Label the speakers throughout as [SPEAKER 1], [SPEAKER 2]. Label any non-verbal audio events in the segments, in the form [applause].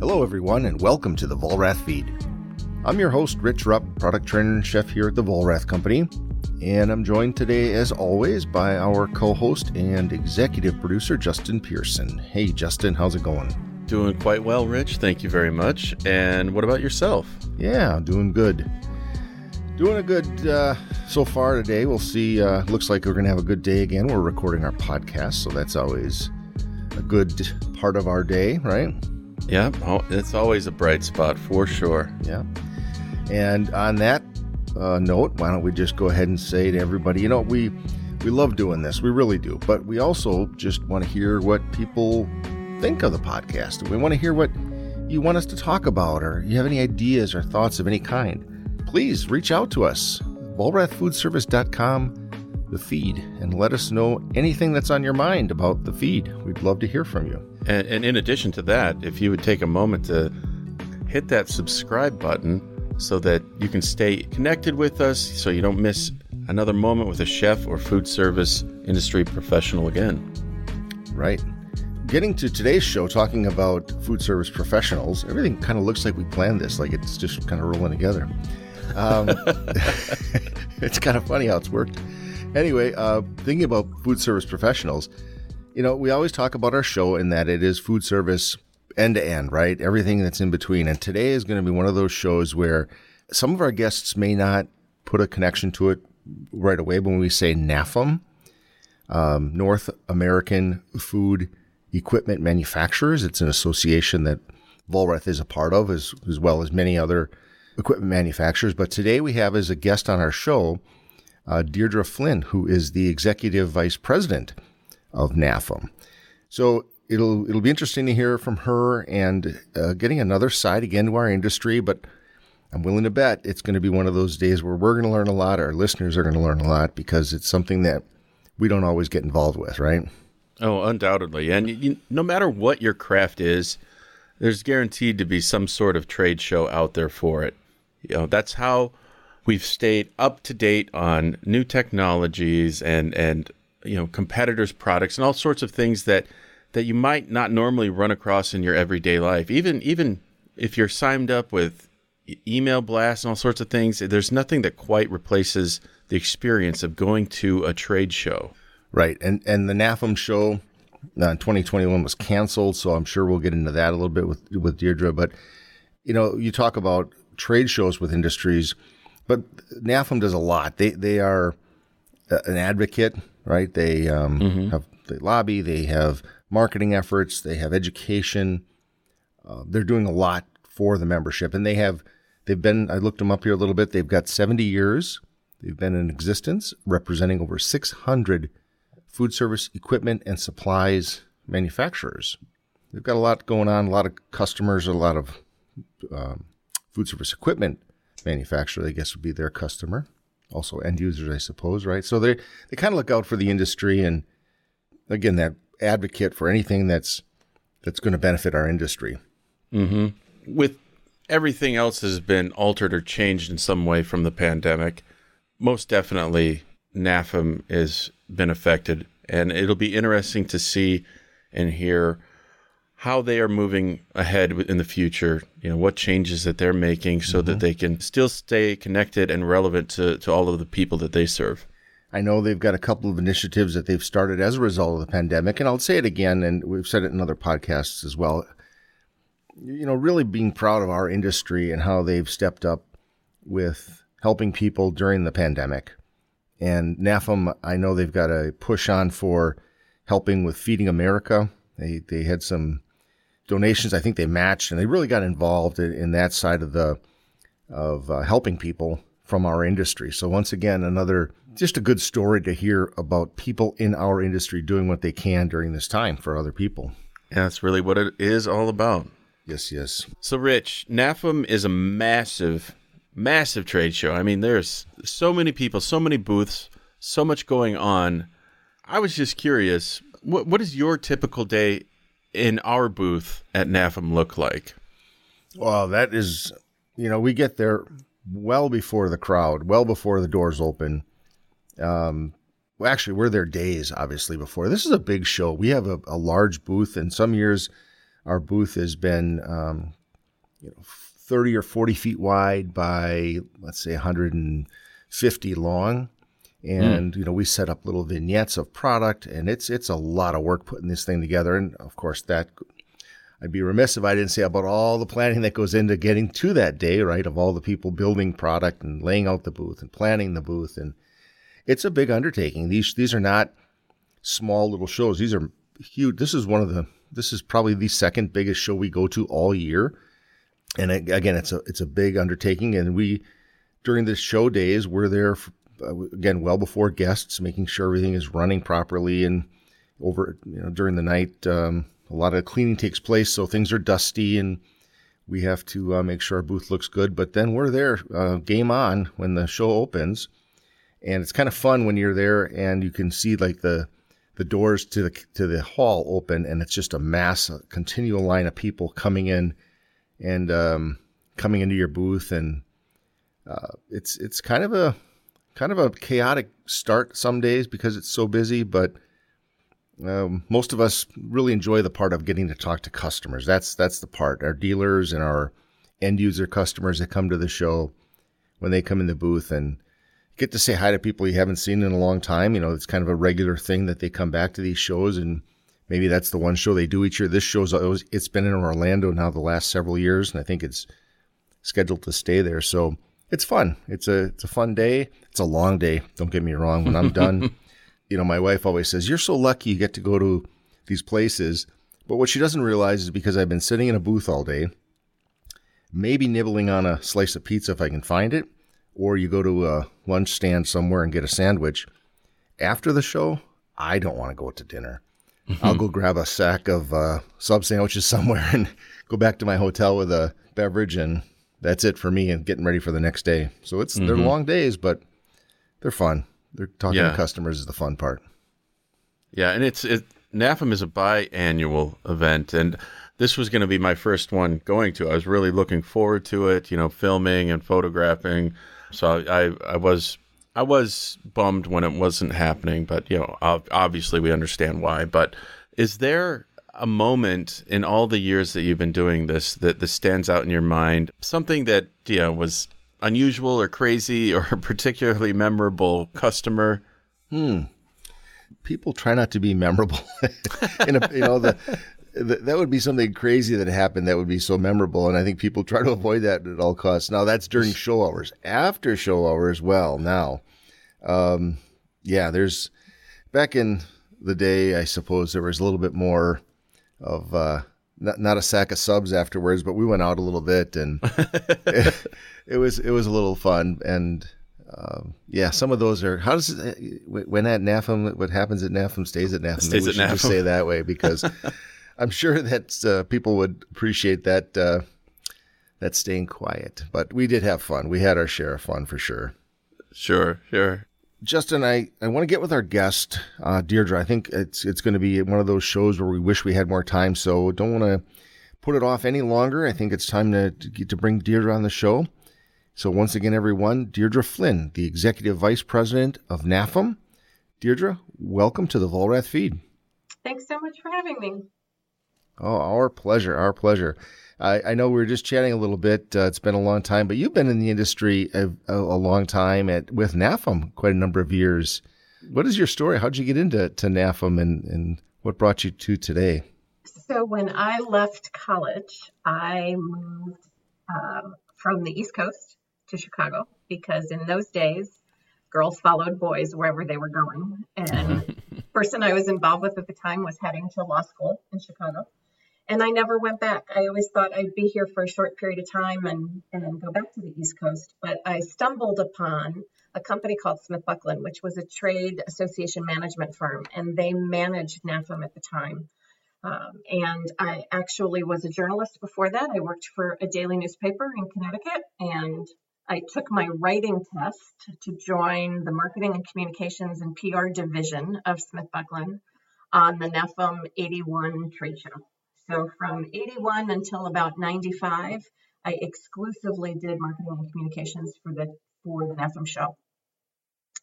[SPEAKER 1] Hello, everyone, and welcome to the Vollrath Feed. I'm your host, Rich Rupp, product trainer and chef here at the Vollrath Company, and I'm joined today, as always, by our co host and executive producer, Justin Pearson. Hey, Justin, how's it going?
[SPEAKER 2] Doing quite well, Rich. Thank you very much. And what about yourself?
[SPEAKER 1] Yeah, doing good. Doing a good uh, so far today. We'll see. Uh, looks like we're going to have a good day again. We're recording our podcast, so that's always a good part of our day, right?
[SPEAKER 2] Yeah, it's always a bright spot for sure.
[SPEAKER 1] Yeah. And on that uh, note, why don't we just go ahead and say to everybody, you know, we we love doing this, we really do, but we also just want to hear what people think of the podcast. We want to hear what you want us to talk about, or you have any ideas or thoughts of any kind. Please reach out to us, vollrathfoodservice.com, the feed, and let us know anything that's on your mind about the feed. We'd love to hear from you.
[SPEAKER 2] And, and in addition to that, if you would take a moment to hit that subscribe button so that you can stay connected with us so you don't miss another moment with a chef or food service industry professional again.
[SPEAKER 1] Right. Getting to today's show, talking about food service professionals, everything kind of looks like we planned this, like it's just kind of rolling together. Um, [laughs] [laughs] it's kind of funny how it's worked. Anyway, uh, thinking about food service professionals, you know, we always talk about our show in that it is food service end to end, right? Everything that's in between. And today is going to be one of those shows where some of our guests may not put a connection to it right away when we say NAFEM, um, North American Food Equipment Manufacturers. It's an association that Vollrath is a part of, as, as well as many other equipment manufacturers. But today we have as a guest on our show uh, Deirdre Flynn, who is the executive vice president of NAFEM. So it'll it'll be interesting to hear from her and uh, getting another side again to our industry. But I'm willing to bet it's going to be one of those days where we're going to learn a lot. Our listeners are going to learn a lot because it's something that we don't always get involved with, right?
[SPEAKER 2] Oh, undoubtedly. And you, no matter what your craft is, there's guaranteed to be some sort of trade show out there for it. You know, that's how we've stayed up to date on new technologies and and you know competitors' products and all sorts of things that that you might not normally run across in your everyday life. Even even if you're signed up with email blasts and all sorts of things, there's nothing that quite replaces the experience of going to a trade show.
[SPEAKER 1] Right, and and the NAFEM show uh, 2021 was canceled, so I'm sure we'll get into that a little bit with with Deirdre. But you know, you talk about trade shows with industries, but NAFEM does a lot. They they are an advocate, right? They um, mm-hmm. have they lobby, they have marketing efforts, they have education. Uh, they're doing a lot for the membership, and they have they've been. I looked them up here a little bit. They've got 70 years. They've been in existence, representing over 600 food service equipment and supplies manufacturers. They've got a lot going on, a lot of customers, a lot of um, food service equipment manufacturer, I guess, would be their customer. Also, end users, I suppose, right? So they they kind of look out for the industry and again that advocate for anything that's that's going to benefit our industry.
[SPEAKER 2] Mm-hmm. With everything else has been altered or changed in some way from the pandemic, most definitely NAFEM has been affected, and it'll be interesting to see and hear how they are moving ahead in the future, you know, what changes that they're making so mm-hmm. that they can still stay connected and relevant to, to all of the people that they serve.
[SPEAKER 1] I know they've got a couple of initiatives that they've started as a result of the pandemic, and I'll say it again, and we've said it in other podcasts as well. You know, really being proud of our industry and how they've stepped up with helping people during the pandemic. And NAFEM, I know they've got a push on for helping with Feeding America. They they had some donations. I think they matched, and they really got involved in, in that side of the of uh, helping people from our industry. So once again, another just a good story to hear about people in our industry doing what they can during this time for other people.
[SPEAKER 2] Yeah, that's really what it is all about.
[SPEAKER 1] Yes, yes.
[SPEAKER 2] So, Rich, NAFEM is a massive, massive trade show. I mean, there's so many people, so many booths, so much going on. I was just curious, what what is your typical day in our booth at NAFEM look like?
[SPEAKER 1] Well, that is, you know, we get there well before the crowd, well before the doors open. Um, well, actually, we're there days, obviously, before. This is a big show. We have a, a large booth, and some years our booth has been, um, you know, 30 or 40 feet wide by, let's say, 150 long. And, mm. you know, we set up little vignettes of product and it's, it's a lot of work putting this thing together. And of course, that I'd be remiss if I didn't say about all the planning that goes into getting to that day, right? Of all the people building product and laying out the booth and planning the booth. And it's a big undertaking. These, these are not small little shows. These are huge. This is one of the, this is probably the second biggest show we go to all year and again, it's a it's a big undertaking, and we during the show days we're there for, uh, again well before guests, making sure everything is running properly, and over you know during the night um, a lot of cleaning takes place, so things are dusty and we have to uh, make sure our booth looks good. But then we're there, uh, game on when the show opens, and it's kind of fun when you're there and you can see like the the doors to the to the hall open, and it's just a mass, a continual line of people coming in and um, coming into your booth, and uh, it's it's kind of a kind of a chaotic start some days because it's so busy, but um, most of us really enjoy the part of getting to talk to customers. That's that's the part. Our dealers and our end user customers that come to the show when they come in the booth and get to say hi to people you haven't seen in a long time. You know, it's kind of a regular thing that they come back to these shows and maybe that's the one show they do each year. This show's it's been in Orlando now the last several years, and I think it's scheduled to stay there. So it's fun. It's a it's a fun day. It's a long day. Don't get me wrong. When I'm [laughs] done, you know, my wife always says, "You're so lucky you get to go to these places." But what she doesn't realize is because I've been sitting in a booth all day, maybe nibbling on a slice of pizza if I can find it, or you go to a lunch stand somewhere and get a sandwich. After the show, I don't want to go to dinner. Mm-hmm. [laughs] I'll go grab a sack of uh, sub sandwiches [laughs] somewhere and go back to my hotel with a beverage, and that's it for me and getting ready for the next day. So it's mm-hmm. they're long days, but they're fun. They're talking yeah. to customers is the fun part.
[SPEAKER 2] Yeah, and it's it NAFEM is a biannual event, and this was going to be my first one going to. I was really looking forward to it, you know, filming and photographing. So I I was I was bummed when it wasn't happening, but you know, obviously we understand why. But is there a moment in all the years that you've been doing this that this stands out in your mind? Something that you know was unusual or crazy or a [laughs] particularly memorable customer?
[SPEAKER 1] Hmm. People try not to be memorable. [laughs] in a, you know the that would be something crazy that happened that would be so memorable. And I think people try to avoid that at all costs. Now, that's during show hours. After show hours, well, now, um, yeah, there's back in the day, I suppose there was a little bit more of, uh, not, not a sack of subs afterwards, but we went out a little bit and it, [laughs] it, was, it was a little fun. And, um, yeah, some of those are, how does it, when at NAFEM, what happens at NAFEM stays at NAFEM.
[SPEAKER 2] Stays at NAFEM.
[SPEAKER 1] Just say that way because [laughs] I'm sure that uh, people would appreciate that uh, that staying quiet. But we did have fun. We had our share of fun for sure.
[SPEAKER 2] Sure, sure.
[SPEAKER 1] Justin, I, I want to get with our guest, uh, Deirdre. I think it's it's going to be one of those shows where we wish we had more time, so don't want to put it off any longer. I think it's time to to, to bring Deirdre on the show. So once again, everyone, Deirdre Flynn, the Executive Vice President of NAFEM. Deirdre, welcome to the Vollrath feed.
[SPEAKER 3] Thanks so much for having me.
[SPEAKER 1] Oh, our pleasure. Our pleasure. I, I know we were just chatting a little bit. Uh, it's been a long time, but you've been in the industry a, a, a long time at with NAFEM quite a number of years. What is your story? How'd you get into to NAFEM and, and what brought you to today?
[SPEAKER 3] So when I left college, I moved um, from the East Coast to Chicago because in those days, girls followed boys wherever they were going. And [laughs] the person I was involved with at the time was heading to law school in Chicago and I never went back. I always thought I'd be here for a short period of time and, and go back to the East Coast. But I stumbled upon a company called Smith Bucklin, which was a trade association management firm, and they managed NAFEM at the time. Um, and I actually was a journalist before that. I worked for a daily newspaper in Connecticut, and I took my writing test to join the marketing and communications and PR division of Smith Bucklin on the NAFEM 81 trade show. So from 81 until about 95, I exclusively did marketing and communications for the for the NAFEM show.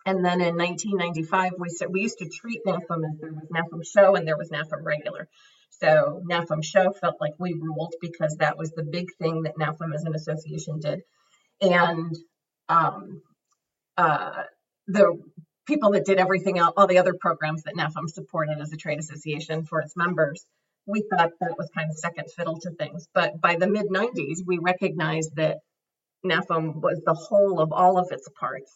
[SPEAKER 3] And then in 1995, we said we used to treat NAFEM as there was NAFEM show and there was NAFEM regular. So NAFEM show felt like we ruled because that was the big thing that NAFEM as an association did. And um, uh, the people that did everything else, all the other programs that NAFEM supported as a trade association for its members, we thought that was kind of second fiddle to things. But by the mid 90s, we recognized that NAFEM was the whole of all of its parts.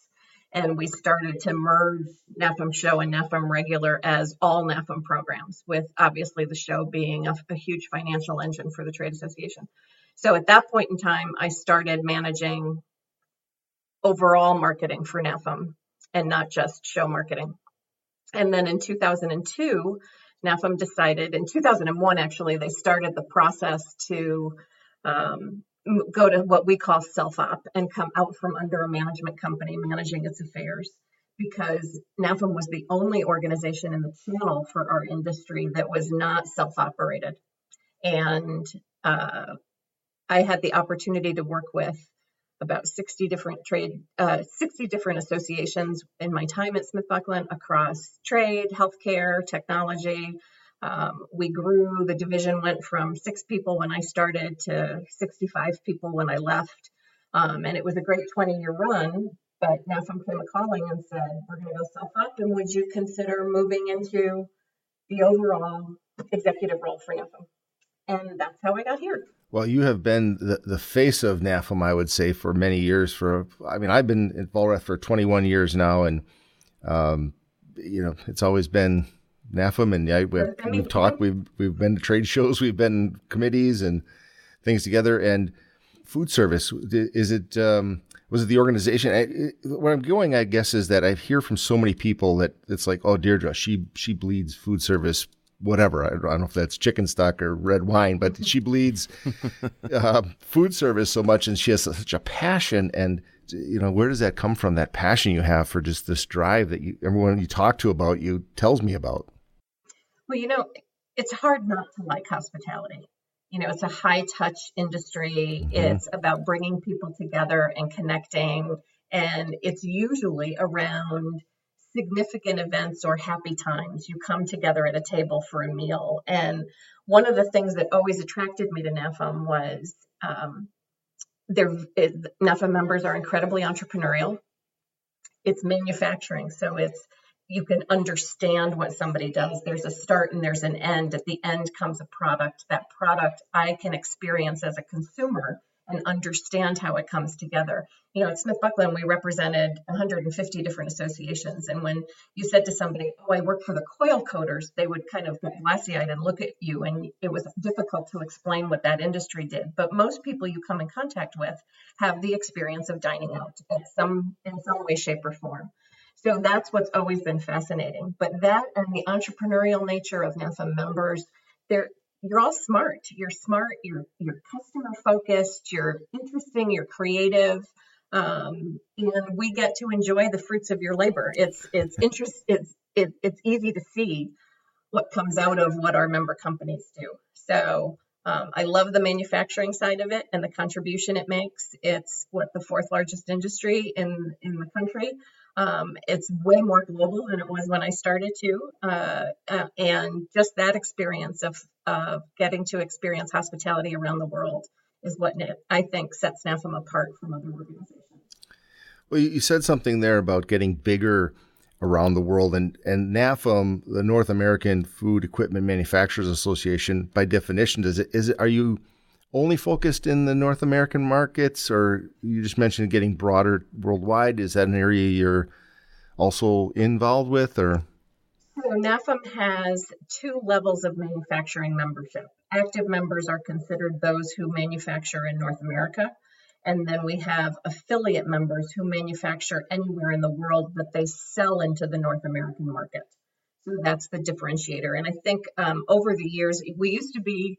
[SPEAKER 3] And we started to merge NAFEM Show and NAFEM Regular as all NAFEM programs, with obviously the show being a, a huge financial engine for the trade association. So at that point in time, I started managing overall marketing for NAFEM and not just show marketing. And then in 2002, NAFEM decided, in 2001 actually, they started the process to um, go to what we call self op and come out from under a management company managing its affairs because NAFEM was the only organization in the channel for our industry that was not self operated. And uh, I had the opportunity to work with about 60 different trade, uh, 60 different associations in my time at Smith Bucklin across trade, healthcare, technology. Um, we grew, the division went from six people when I started to 65 people when I left. Um, and it was a great 20 year run. But NAFEM came calling and said, We're going to go self op, and would you consider moving into the overall executive role for NAFEM? And that's how I got here.
[SPEAKER 1] Well, you have been the, the face of NAFEM, I would say, for many years. For I mean, I've been in Vollrath for 21 years now, and um, you know, it's always been NAFEM, and yeah, we've, we've talked, we've we've been to trade shows, we've been committees and things together. And food service is it? Um, was it the organization? I, where I'm going, I guess, is that I hear from so many people that it's like, oh, Deirdre, she she bleeds food service whatever. I don't know if that's chicken stock or red wine, but she bleeds [laughs] uh, food service so much, and she has such a passion. And you know, where does that come from? That passion you have for just this drive that you, everyone you talk to about you tells me about.
[SPEAKER 3] Well, you know, it's hard not to like hospitality. You know, it's a high touch industry. Mm-hmm. It's about bringing people together and connecting, and it's usually around significant events or happy times. You come together at a table for a meal. And one of the things that always attracted me to NAFEM was um, their NAFEM members are incredibly entrepreneurial. It's manufacturing, so it's you can understand what somebody does. There's a start and there's an end. At the end comes a product. That product I can experience as a consumer and understand how it comes together. You know, at Smith Bucklin, we represented 150 different associations. And when you said to somebody, Oh, I work for the coil coaters, they would kind of get glassy eyed and look at you. And it was difficult to explain what that industry did. But most people you come in contact with have the experience of dining out at some, in some way, shape, or form. So that's what's always been fascinating. But that and the entrepreneurial nature of NAFEM members, they're you're all smart. You're smart. You're you're customer focused. You're interesting. You're creative, um, and we get to enjoy the fruits of your labor. It's it's interest. It's it, it's easy to see what comes out of what our member companies do. So um, I love the manufacturing side of it and the contribution it makes. It's what the fourth largest industry in in the country. Um, it's way more global than it was when I started too. Uh, uh, and just that experience of, of getting to experience hospitality around the world is what I think sets NAFEM apart from other organizations.
[SPEAKER 1] Well, you said something there about getting bigger around the world, and and NAFEM, the North American Food Equipment Manufacturers Association, by definition, does it is it are you only focused in the North American markets, or you just mentioned getting broader worldwide? Is that an area you're also involved with, or?
[SPEAKER 3] So NAFEM has two levels of manufacturing membership. Active members are considered those who manufacture in North America. And then we have affiliate members who manufacture anywhere in the world, but they sell into the North American market. So that's the differentiator. And I think um, over the years, we used to be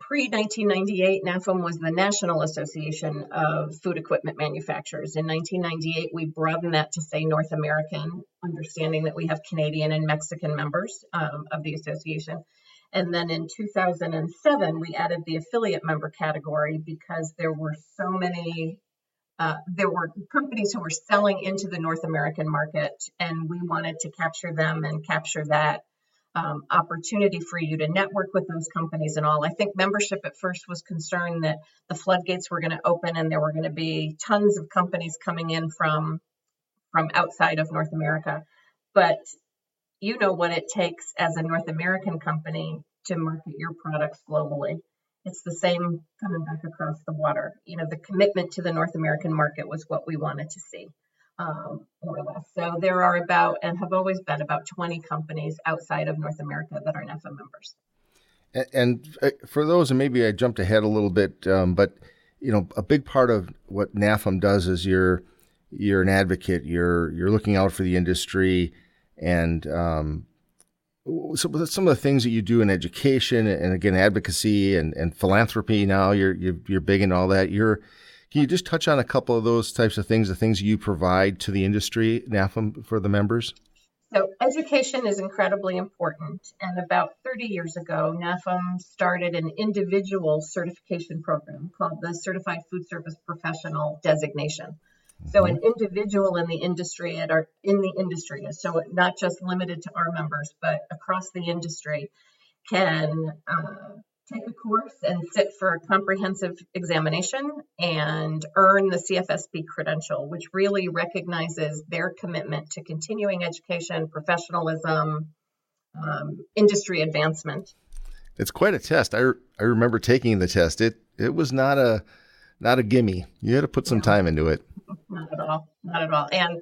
[SPEAKER 3] Pre 1998, NAFEM was the National Association of Food Equipment Manufacturers. In 1998, we broadened that to say North American, understanding that we have Canadian and Mexican members um, of the association. And then in 2007, we added the affiliate member category because there were so many uh, there were companies who were selling into the North American market, and we wanted to capture them and capture that um, opportunity for you to network with those companies and all. I think membership at first was concerned that the floodgates were going to open and there were going to be tons of companies coming in from from outside of North America. But you know what it takes as a North American company to market your products globally. It's the same coming back across the water. You know, the commitment to the North American market was what we wanted to see, um, more or less. So there are about, and have always been about 20 companies outside of North America that are NAFEM members.
[SPEAKER 1] And, uh, for those, and maybe I jumped ahead a little bit, um, but you know, a big part of what NAFEM does is you're you're an advocate. You're you're looking out for the industry, and um, some of the things that you do in education and again advocacy and, and philanthropy now you're, you're you're big in all that you're can you just touch on a couple of those types of things the things you provide to the industry NAFEM for the members?
[SPEAKER 3] So education is incredibly important and about 30 years ago NAFM started an individual certification program called the certified food service professional designation. So an individual in the industry and our in the industry, so not just limited to our members, but across the industry, can uh, take a course and sit for a comprehensive examination and earn the CFSP credential, which really recognizes their commitment to continuing education, professionalism, um, industry advancement.
[SPEAKER 1] It's quite a test. I, I remember taking the test. It it was not a not a gimme. You had to put some time into it.
[SPEAKER 3] Not at all. Not at all. And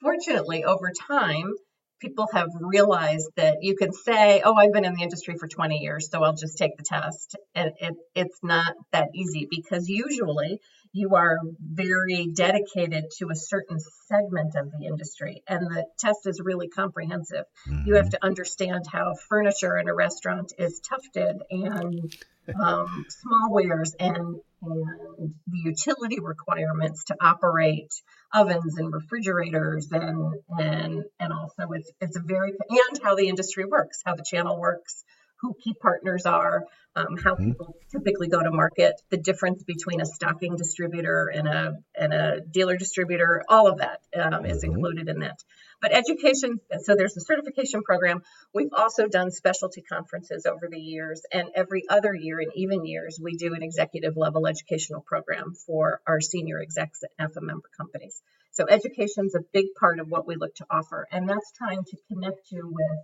[SPEAKER 3] fortunately, over time, people have realized that you can say, "Oh, I've been in the industry for 20 years, so I'll just take the test." And it, it's not that easy because usually you are very dedicated to a certain segment of the industry, and the test is really comprehensive. Mm-hmm. You have mm-hmm. to understand how furniture in a restaurant is tufted and um, small wares and and the utility requirements to operate ovens and refrigerators and and and also it's it's a very and how the industry works, how the channel works, who key partners are, um, how mm-hmm. people typically go to market, the difference between a stocking distributor and a and a dealer distributor, all of that um, mm-hmm. included in that. But education, so there's a certification program. We've also done specialty conferences over the years, and every other year, and even years, we do an executive level educational program for our senior execs at NAFEM member companies. So education is a big part of what we look to offer, and that's trying to connect you with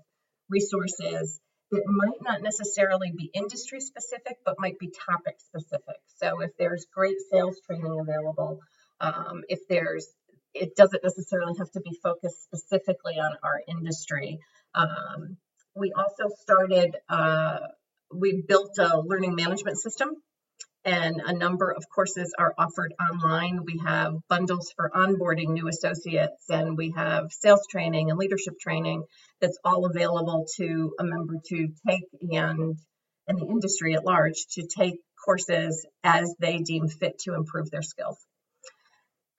[SPEAKER 3] resources that might not necessarily be industry specific, but might be topic specific. So if there's great sales training available, um, if there's it doesn't necessarily have to be focused specifically on our industry. Um, we also started, uh, we built a learning management system and a number of courses are offered online. We have bundles for onboarding new associates, and we have sales training and leadership training that's all available to a member to take and and the industry at large to take courses as they deem fit to improve their skills.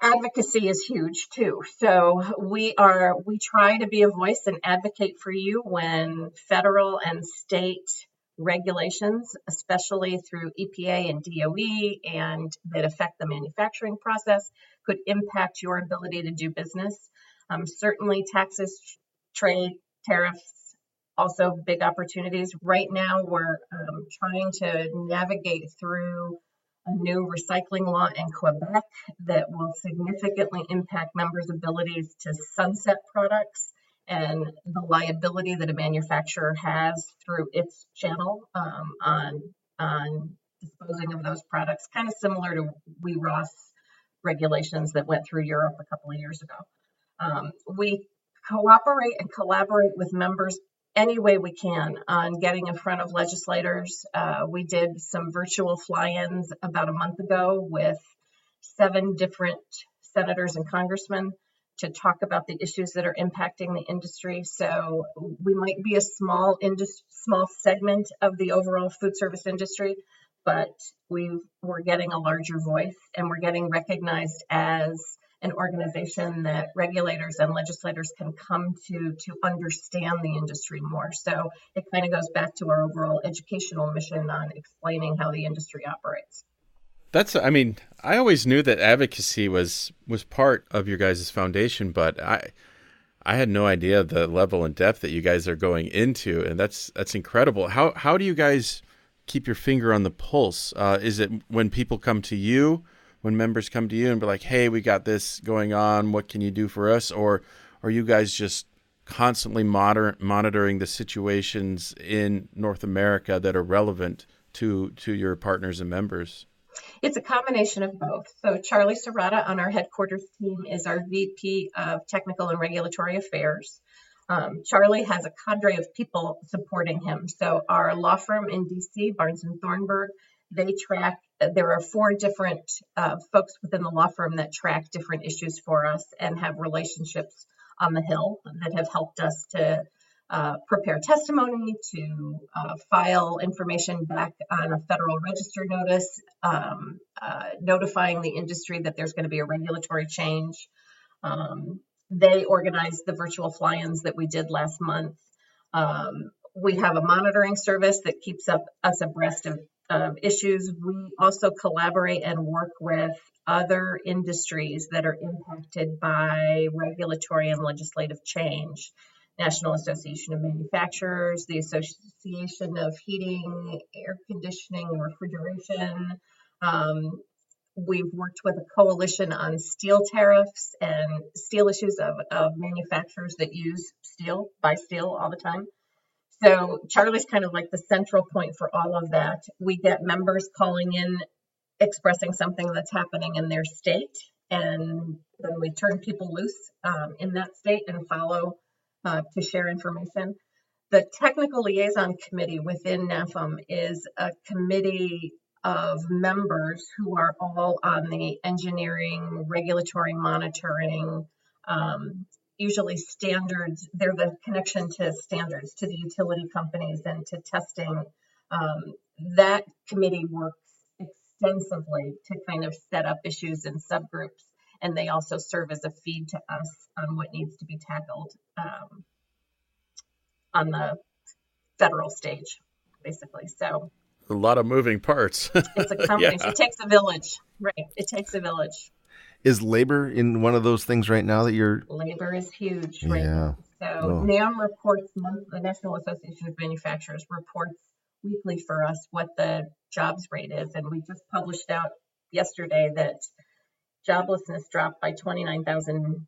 [SPEAKER 3] Advocacy is huge too. So we are we try to be a voice and advocate for you when federal and state regulations, especially through EPA and DOE, and that affect the manufacturing process, could impact your ability to do business. Um, certainly, taxes, trade, tariffs, also big opportunities. Right now, we're um, trying to navigate through a new recycling law in Quebec that will significantly impact members' abilities to sunset products and the liability that a manufacturer has through its channel um, on on disposing of those products, kind of similar to WEEE RoHS regulations that went through Europe a couple of years ago. Um, we cooperate and collaborate with members any way we can on getting in front of legislators. Uh, we did some virtual fly-ins about a month ago with seven different senators and congressmen to talk about the issues that are impacting the industry. So we might be a small industry, small segment of the overall food service industry, but we we're getting a larger voice and we're getting recognized as an organization that regulators and legislators can come to to understand the industry more. So it kind of goes back to our overall educational mission on explaining how the industry operates.
[SPEAKER 2] That's I mean, I always knew that advocacy was was part of your guys' foundation, but I I had no idea the level and depth that you guys are going into, and that's that's incredible. How how do you guys keep your finger on the pulse? Uh, is it when people come to you, when members come to you and be like, "Hey, we got this going on. What can you do for us?" Or are you guys just constantly moder- monitoring the situations in North America that are relevant to to your partners and members?
[SPEAKER 3] It's a combination of both. So Charlie Souhrada on our headquarters team is our VP of Technical and Regulatory Affairs. Um, Charlie has a cadre of people supporting him. So our law firm in DC, Barnes and Thornburg, they track. There are four different uh, folks within the law firm that track different issues for us and have relationships on the Hill that have helped us to uh, prepare testimony, to uh, file information back on a federal register notice, um, uh, notifying the industry that there's going to be a regulatory change. Um, they organized the virtual fly ins that we did last month. Um, we have a monitoring service that keeps up us abreast of, of issues. We also collaborate and work with other industries that are impacted by regulatory and legislative change. National Association of Manufacturers, the Association of Heating, Air Conditioning, and Refrigeration. Um, we've worked with a coalition on steel tariffs and steel issues of, of manufacturers that use steel, buy steel all the time. So Charlie's kind of like the central point for all of that. We get members calling in expressing something that's happening in their state, and then we turn people loose um, in that state and follow uh, to share information. The Technical Liaison Committee within NAFEM is a committee of members who are all on the engineering, regulatory monitoring, um, usually standards. They're the connection to standards, to the utility companies, and to testing. Um, that committee works extensively to kind of set up issues in subgroups and they also serve as a feed to us on what needs to be tackled um, on the federal stage, basically. So
[SPEAKER 2] a lot of moving parts. [laughs]
[SPEAKER 3] it's a combination. yeah. It takes a village, right? It takes a village.
[SPEAKER 1] Is labor in one of those things right now that you're?
[SPEAKER 3] Labor is huge right yeah. now. So oh. NAM reports, the National Association of Manufacturers reports weekly for us what the jobs rate is, and we just published out yesterday that joblessness dropped by 29,000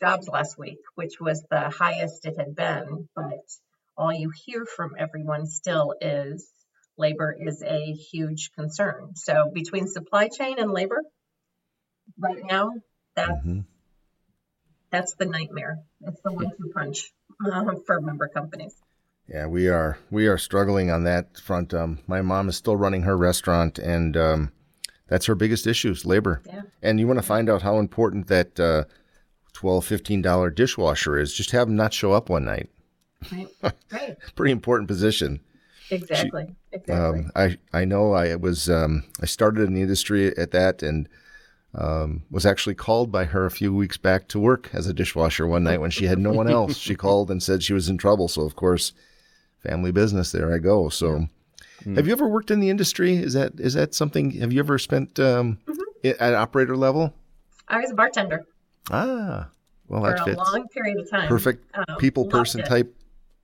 [SPEAKER 3] jobs last week, which was the highest it had been. But all you hear from everyone still is labor is a huge concern. So between supply chain and labor, right now, that's mm-hmm. that's the nightmare. It's the one-two punch uh, for member companies.
[SPEAKER 1] Yeah, we are we are struggling on that front. Um, my mom is still running her restaurant, and um, that's her biggest issue is labor. Yeah. And you want to find out how important that uh, $12, $15 dishwasher is, just have them not show up one night.
[SPEAKER 3] Right. [laughs] right.
[SPEAKER 1] Pretty important position.
[SPEAKER 3] Exactly. She, exactly.
[SPEAKER 1] Um, I, I know I was, um, I started in the industry at that and um, was actually called by her a few weeks back to work as a dishwasher one night when she had no one else. she [laughs] called and said she was in trouble. So, of course, family business, there I go. So, Mm. Have you ever worked in the industry? Is that is that something? Have you ever spent um, mm-hmm. at operator level?
[SPEAKER 3] I was a bartender.
[SPEAKER 1] Ah, well,
[SPEAKER 3] for
[SPEAKER 1] that fits.
[SPEAKER 3] a long period of time.
[SPEAKER 1] Perfect um, people person it. type.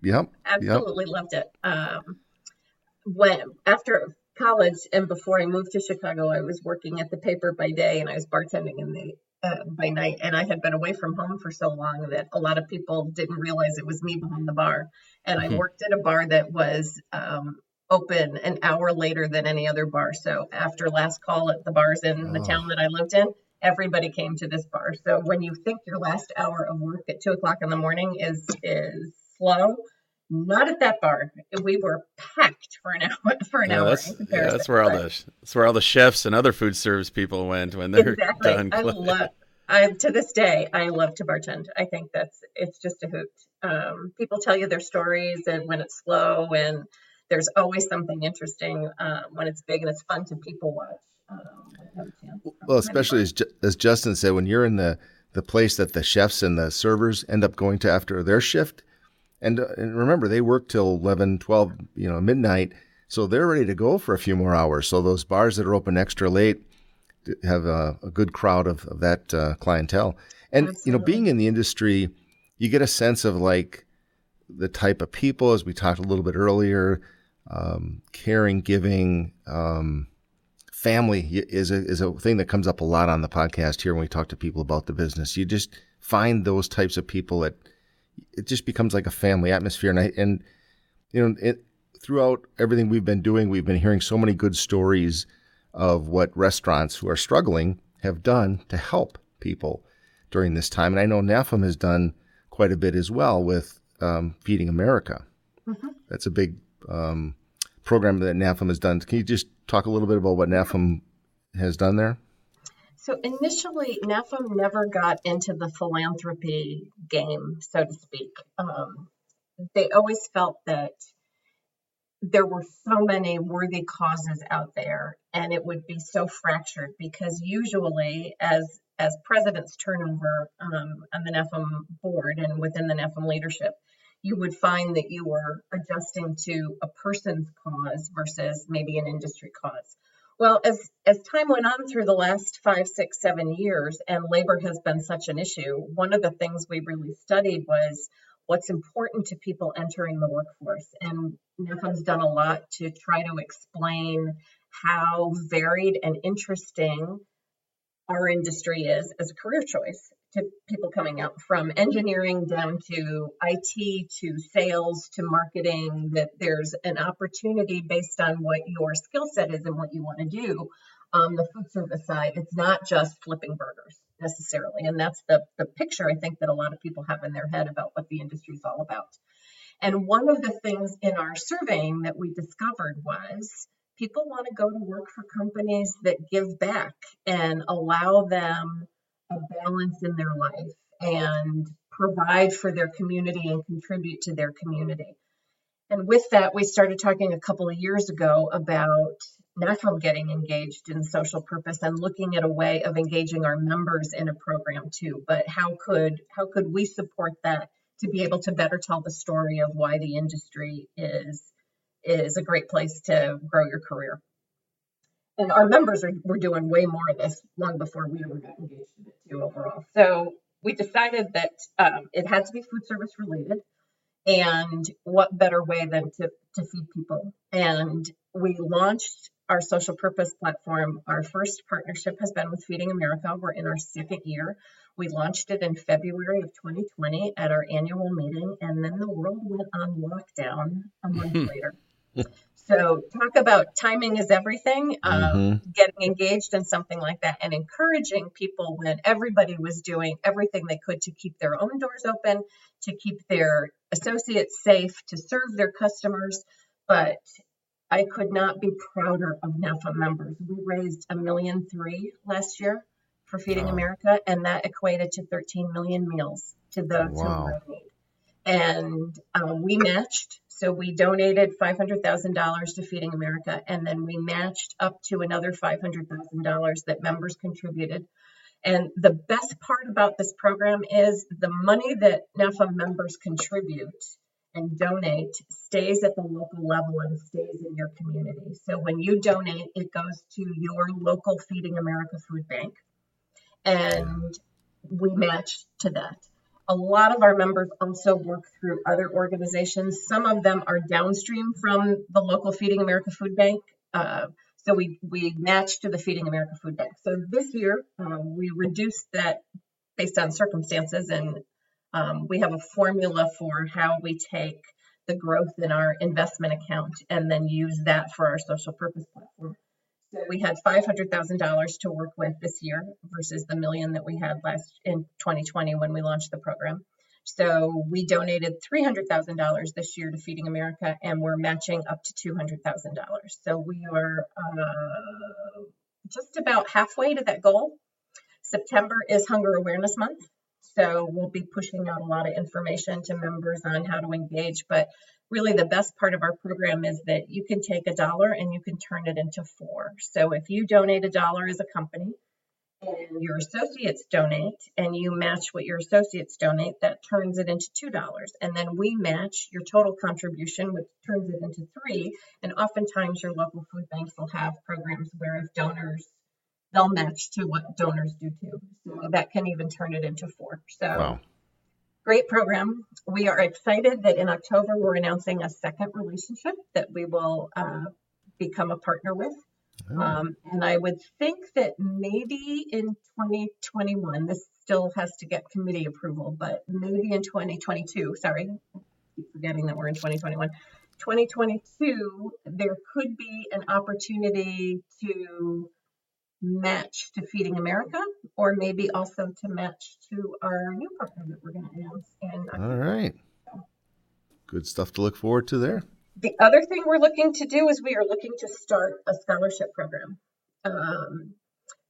[SPEAKER 1] Yep.
[SPEAKER 3] Absolutely
[SPEAKER 1] yep.
[SPEAKER 3] loved it. Um, when after college and before I moved to Chicago, I was working at the paper by day and I was bartending in the uh, by night. And I had been away from home for so long that a lot of people didn't realize it was me behind the bar. And mm-hmm. I worked at a bar that was um, open an hour later than any other bar. So after last call at the bars in oh. the town that I lived in, everybody came to this bar. So when you think your last hour of work at two o'clock in the morning is is slow, not at that bar. We were packed for an [laughs] hour. For an yeah, hour.
[SPEAKER 2] That's, yeah, that's where all the that's where all the chefs and other food service people went when they're exactly. done.
[SPEAKER 3] I love. I, to this day, I love to bartend. I think that's it's just a hoot. Um, people tell you their stories and when it's slow and there's always something interesting uh, when it's big and it's fun to people watch. Um,
[SPEAKER 1] well, especially as, as Justin said, when you're in the, the place that the chefs and the servers end up going to after their shift, and, uh, and remember, they work till 11, 12, you know, midnight. So they're ready to go for a few more hours. So those bars that are open extra late have a, a good crowd of, of that uh, clientele. And, Absolutely. you know, being in the industry, you get a sense of like the type of people, as we talked a little bit earlier, um, caring, giving, um, family is a, is a thing that comes up a lot on the podcast here when we talk to people about the business. You just find those types of people that it just becomes like a family atmosphere. And I, and, you know, it, throughout everything we've been doing, we've been hearing so many good stories of what restaurants who are struggling have done to help people during this time. And I know NAFEM has done quite a bit as well with um, Feeding America. Mm-hmm. That's a big um, program that NAFEM has done. Can you just talk a little bit about what NAFEM has done there?
[SPEAKER 3] So initially, NAFEM never got into the philanthropy game, so to speak. Um, they always felt that there were so many worthy causes out there and it would be so fractured because usually as as presidents turn over um, on the NAFEM board and within the NAFEM leadership, you would find that you were adjusting to a person's cause versus maybe an industry cause. Well, as as time went on through the last five, six, seven years, and labor has been such an issue, one of the things we really studied was what's important to people entering the workforce. And NAFEM's done a lot to try to explain how varied and interesting our industry is as a career choice to people coming out from engineering down to IT to sales to marketing that there's an opportunity based on what your skill set is and what you want to do on the food service side. It's not just flipping burgers necessarily. And that's the, the picture I think that a lot of people have in their head about what the industry is all about. And one of the things in our surveying that we discovered was people want to go to work for companies that give back and allow them a balance in their life and provide for their community and contribute to their community. And with that, we started talking a couple of years ago about NAFEM getting engaged in social purpose and looking at a way of engaging our members in a program too. But how could how could we support that to be able to better tell the story of why the industry is is a great place to grow your career. And our members are were doing way more of this long before we were engaged in it too overall. So we decided that um, it had to be food service related and what better way than to, to feed people and we launched our social purpose platform. Our first partnership has been with Feeding America. We're in our second year. We launched it in February of 2020 at our annual meeting, and then the world went on lockdown a month [laughs] later. So, talk about timing is everything. Um, mm-hmm. Getting engaged in something like that and encouraging people when everybody was doing everything they could to keep their own doors open, to keep their associates safe, to serve their customers. But I could not be prouder of NAFEM members. We raised a million three last year for Feeding wow. America, and that equated to 13 million meals to those wow. who need. And um, we matched, so we donated $500,000 to Feeding America, and then we matched up to another $500,000 that members contributed. And the best part about this program is the money that NAFEM members contribute and donate stays at the local level and stays in your community. So when you donate, it goes to your local Feeding America food bank, and we match to that. A lot of our members also work through other organizations. Some of them are downstream from the local Feeding America food bank. Uh, so we, we match to the Feeding America food bank. So this year, uh, we reduced that based on circumstances and um, we have a formula for how we take the growth in our investment account and then use that for our social purpose platform. So we had $500,000 to work with this year versus the million that we had last in 2020 when we launched the program. So we donated $300,000 this year to Feeding America, and we're matching up to $200,000. So we are uh, just about halfway to that goal. September is Hunger Awareness Month. So we'll be pushing out a lot of information to members on how to engage. But really, the best part of our program is that you can take a dollar and you can turn it into four. So if you donate a dollar as a company and your associates donate and you match what your associates donate, that turns it into $2. And then we match your total contribution, which turns it into three. And oftentimes your local food banks will have programs where if donors, they'll match to what donors do too. So that can even turn it into four. So
[SPEAKER 1] Wow.
[SPEAKER 3] Great program. We are excited that in October we're announcing a second relationship that we will uh, become a partner with. Um, and I would think that maybe in 2021, this still has to get committee approval, but maybe in 2022, sorry, I keep forgetting that we're in 2021. 2022, there could be an opportunity to match to Feeding America, or maybe also to match to our new partner that we're going to announce. And
[SPEAKER 1] All right. Good stuff to look forward to there.
[SPEAKER 3] the other thing we're looking to do is we are looking to start a scholarship program. Um,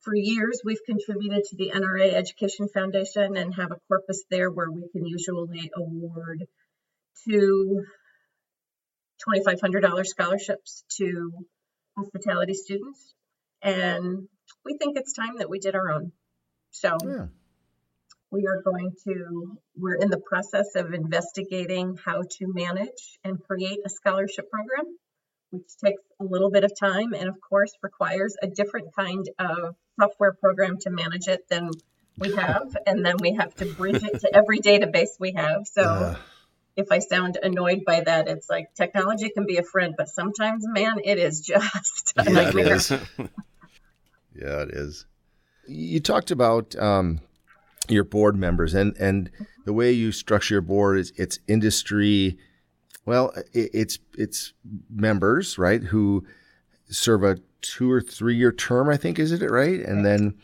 [SPEAKER 3] for years, we've contributed to the NRA Education Foundation and have a corpus there where we can usually award two $2,500 scholarships to hospitality students. And we think it's time that we did our own. So
[SPEAKER 1] Yeah.
[SPEAKER 3] we are going to, we're in the process of investigating how to manage and create a scholarship program, which takes a little bit of time and, of course, requires a different kind of software program to manage it than we [laughs] have. and then we have to bridge it to every database we have. So
[SPEAKER 1] Uh,
[SPEAKER 3] if I sound annoyed by that, it's like technology can be a friend, but sometimes, man, it is just [laughs]
[SPEAKER 1] Yeah,
[SPEAKER 3] nightmare.
[SPEAKER 1] is. [laughs] yeah, it is. You talked about um, your board members and and the way you structure your board is it's industry. Well, it, it's it's members right who serve a two or three year term. I think is it right? And then,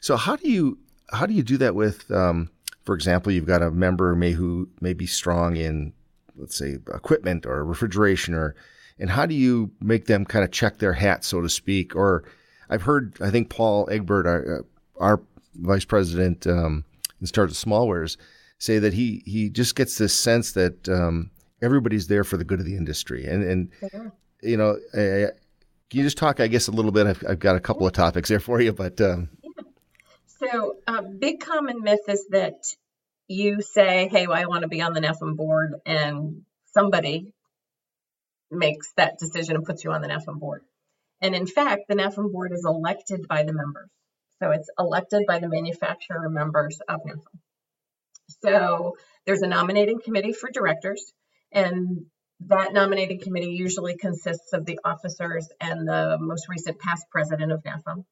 [SPEAKER 1] so how do you how do you do that with? Um, for example, you've got a member may who may be strong in let's say equipment or refrigeration or and how do you make them kind of check their hat so to speak or i've heard i think paul egbert our, uh, our vice president um, in charge of smallwares say that he he just gets this sense that um, everybody's there for the good of the industry. And and you know uh, can you just talk i guess a little bit? I've, I've got a couple of topics there for you but um,
[SPEAKER 3] So, a big common myth is that you say, Hey, well, I want to be on the NAFEM board, and somebody makes that decision and puts you on the NAFEM board. And in fact, the NAFEM board is elected by the members. So, it's elected by the manufacturer members of NAFEM. So, there's a nominating committee for directors, and that nominating committee usually consists of the officers and the most recent past president of NAFEM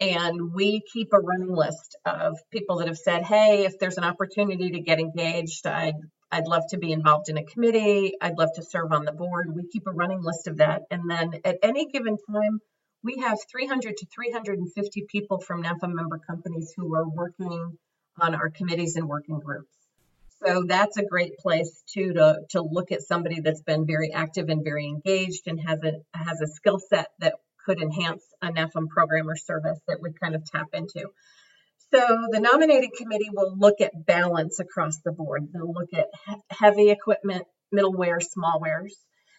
[SPEAKER 3] and we keep a running list of people that have said, "Hey, if there's an opportunity to get engaged, I'd I'd love to be involved in a committee. I'd love to serve on the board." We keep a running list of that, and then at any given time, we have 300 to 350 people from NAFEM member companies who are working on our committees and working groups. So that's a great place too to to look at somebody that's been very active and very engaged and has a has a skill set that could enhance a NAFEM program or service that would kind of tap into. So the nominating committee will look at balance across the board. They'll look at heavy equipment, middleware, smallwares.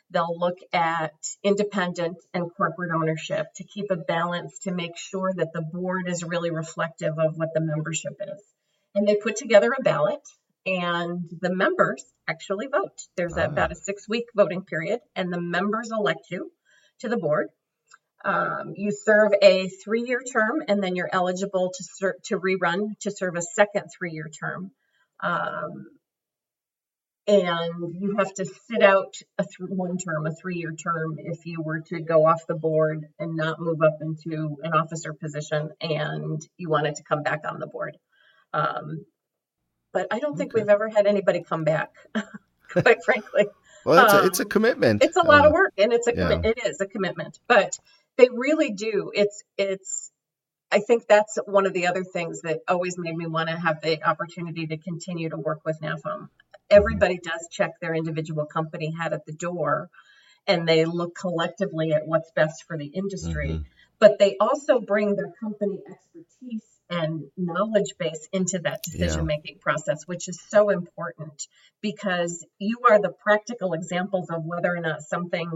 [SPEAKER 3] They'll look at independent and corporate ownership to keep a balance to make sure that the board is really reflective of what the membership is. And they put together a ballot and the members actually vote. There's
[SPEAKER 1] Ah.
[SPEAKER 3] about a six week voting period and the members elect you to the board. Um, you serve a three-year term, and then you're eligible to ser- to rerun to serve a second three-year term. Um, and you have to sit out a th- one term, a three-year term, if you were to go off the board and not move up into an officer position, and you wanted to come back on the board. Um, but I don't think
[SPEAKER 1] Okay.
[SPEAKER 3] we've ever had anybody come back, [laughs] quite frankly
[SPEAKER 1] well a,
[SPEAKER 3] Um,
[SPEAKER 1] it's a commitment
[SPEAKER 3] it's a lot
[SPEAKER 1] Uh,
[SPEAKER 3] of work and it's a commi- it is a commitment but they really do. It's it's i think that's one of the other things that always made me want to have the opportunity to continue to work with NAFEM everybody does check their individual company hat at the door and they look collectively at what's best for the industry.
[SPEAKER 1] Mhm.
[SPEAKER 3] but they also bring their company expertise and knowledge base into that decision making process, which is so important because you are the practical examples of whether or not something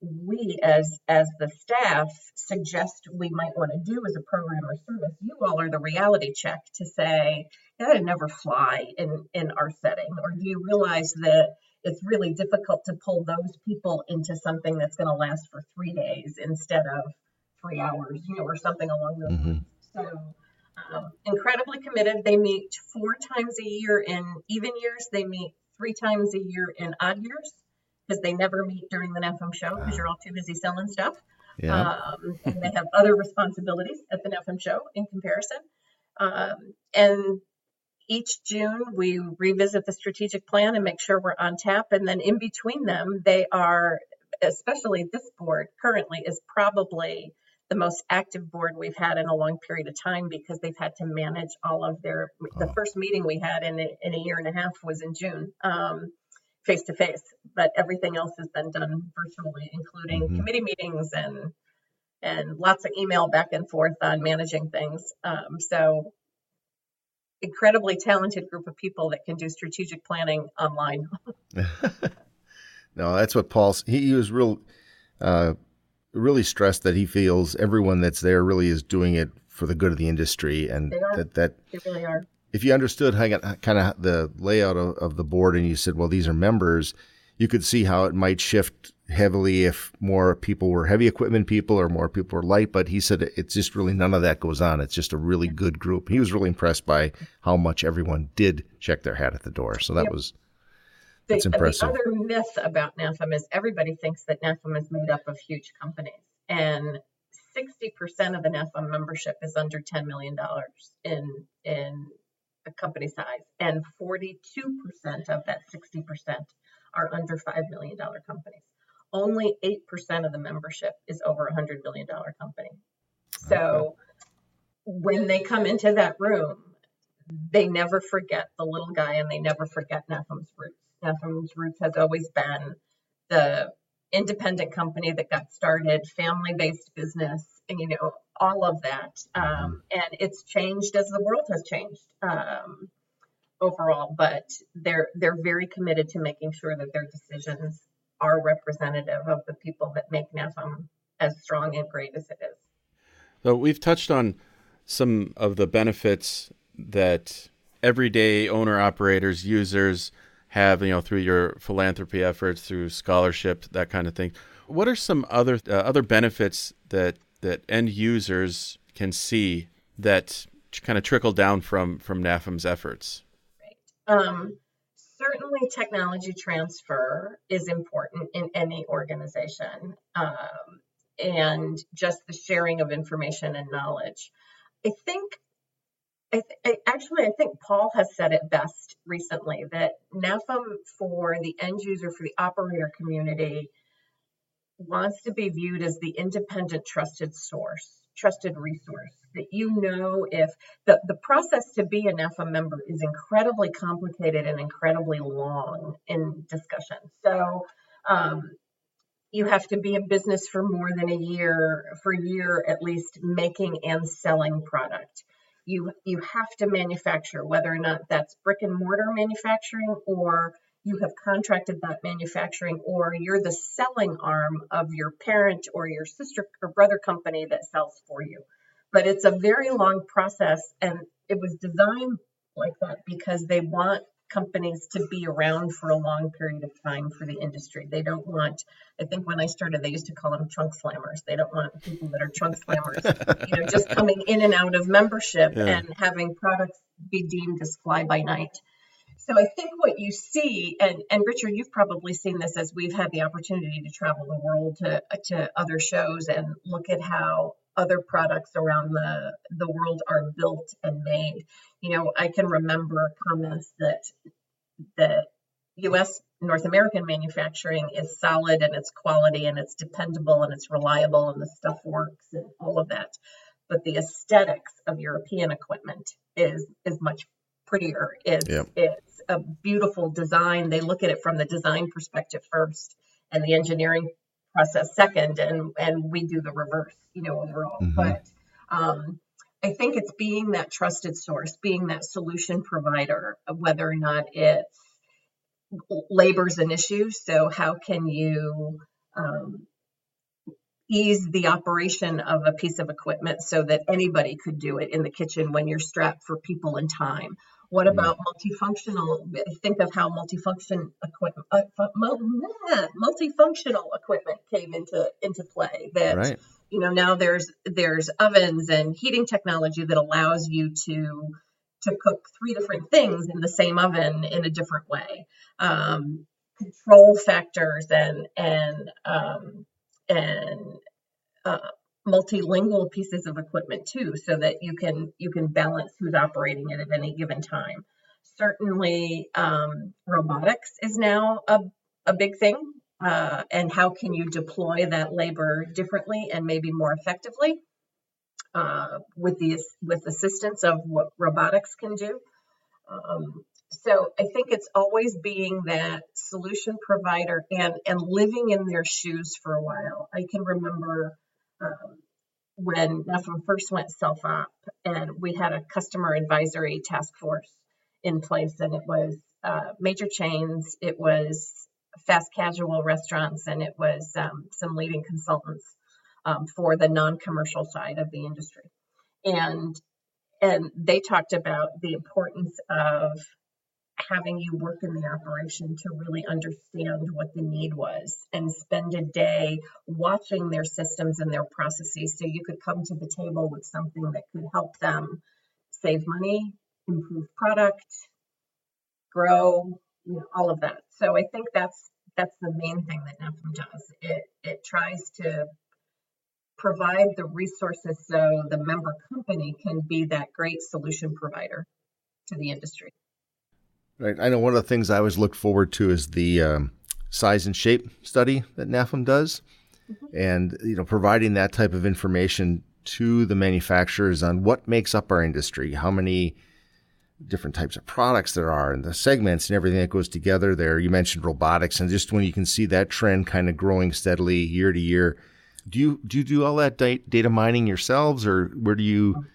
[SPEAKER 3] we as as the staff suggest we might want to do as a program or service you all are the reality check to say that would never fly in in our setting. Or do you realize that it's really difficult to pull those people into something that's going to last for three days instead of three hours you know or something along those mm-hmm. lines? So um, incredibly committed. They meet four times a year in even years. They meet three times a year in odd years because they never meet during the NAFEM show because you're all too busy selling stuff. Yeah. Um, and they have other responsibilities at the NAFEM show in comparison. Um, and each June, we revisit the strategic plan and make sure we're on tap. And then in between them, they are, especially this board currently, is probably the most active board we've had in a long period of time because they've had to manage all of their. The oh. first meeting we had in a, in a year and a half was in June. Um, face to face, but everything else has been done virtually, including mm-hmm. committee meetings and and lots of email back and forth on managing things. Um, so incredibly talented group of people that can do strategic planning online. [laughs]
[SPEAKER 1] no, that's what Paul. He, he was real, uh, really stressed that he feels everyone that's there really is doing it for the good of the industry, and that that
[SPEAKER 3] they really are
[SPEAKER 1] if you understood how kind of the layout of, of, the board and you said, well, these are members, you could see how it might shift heavily if more people were heavy equipment people or more people were light. But he said it's just really none of that goes on. It's just a really good group. He was really impressed by how much everyone did check their hat at the door. So that yep. was that's the, impressive.
[SPEAKER 3] The other myth about NAFEM is everybody thinks that NAFEM is made up of huge companies. And 60% of the NAFEM membership is under $10 million in in the company size, and 42% of that 60% are under $5 million companies. Only 8% of the membership is over a $100 million company. So when they come into that room, they never forget the little guy and they never forget NAFEM's roots. NAFEM's roots has always been the independent company that got started, family based business, and, you know, all of that. Um, mm-hmm. and it's changed as the world has changed um, overall, but they're they're very committed to making sure that their decisions are representative of the people that make NAFEM as strong and great as it is.
[SPEAKER 2] So we've touched on some of the benefits that everyday owner operators, users have, you know, through your philanthropy efforts, through scholarships, that kind of thing. What are some other uh, other benefits that that end users can see that kind of trickle down from from NAFEM's efforts?
[SPEAKER 3] Right. Um, certainly, technology transfer is important in any organization, um, and just the sharing of information and knowledge. I think. I, th- I actually, I think Paul has said it best recently that NAFEM for the end user, for the operator community, wants to be viewed as the independent trusted source trusted resource that you know if the, the process to be an NAFEM member is incredibly complicated and incredibly long in discussion. So um, you have to be in business for more than a year, for a year at least, making and selling product. You you have to manufacture, whether or not that's brick and mortar manufacturing or you have contracted that manufacturing or you're the selling arm of your parent or your sister or brother company that sells for you. But it's a very long process and it was designed like that because they want companies to be around for a long period of time for the industry. They don't want, I think when I started, they used to call them trunk slammers. They don't want people that are trunk slammers, you know, just [laughs] coming in and out of membership yeah. and having products be deemed as fly by night. So I think what you see, and, and Richard, you've probably seen this as we've had the opportunity to travel the world to, to other shows and look at how other products around the, the world are built and made. You know, I can remember comments that the US North American manufacturing is solid and it's quality and it's dependable and it's reliable and the stuff works and all of that. But the aesthetics of European equipment is is much prettier. It's it's a beautiful design. They look at it from the design perspective first and the engineering process second, and and we do the reverse, you know, overall. Mm-hmm. But um, I think it's being that trusted source, being that solution provider, whether or not it's labor's an issue. So how can you um, ease the operation of a piece of equipment so that anybody could do it in the kitchen when you're strapped for people and time. What
[SPEAKER 1] Mm-hmm.
[SPEAKER 3] about multifunctional? Think of how multifunction equipment, uh, multifunctional equipment came into into play. That
[SPEAKER 1] Right.
[SPEAKER 3] you know now there's there's ovens and heating technology that allows you to to cook three different things in the same oven in a different way. Um, control factors and and um, and uh, multilingual pieces of equipment too, so that you can you can balance who's operating it at any given time. Certainly, um, robotics is now a a big thing, uh, and how can you deploy that labor differently and maybe more effectively uh, with the with assistance of what robotics can do. Um, so I think it's always being that solution provider and and living in their shoes for a while. I can remember um, when NAFEM first went self op, and we had a customer advisory task force in place, and it was uh, major chains, it was fast casual restaurants, and it was um, some leading consultants um, for the non-commercial side of the industry, and and they talked about the importance of having you work in the operation to really understand what the need was and spend a day watching their systems and their processes so you could come to the table with something that could help them save money, improve product, grow, you know, all of that. So I think that's that's the main thing that NAFEM does. It it tries to provide the resources so the member company can be that great solution provider to the industry.
[SPEAKER 1] Right. I know one of the things I always look forward to is the um, size and shape study that NAFEM does, and you know, providing that type of information to the manufacturers on what makes up our industry, how many different types of products there are, and the segments and everything that goes together there. You mentioned robotics, and just when you can see that trend kind of growing steadily year to year. Do you do you do all that da- data mining yourselves, or where do you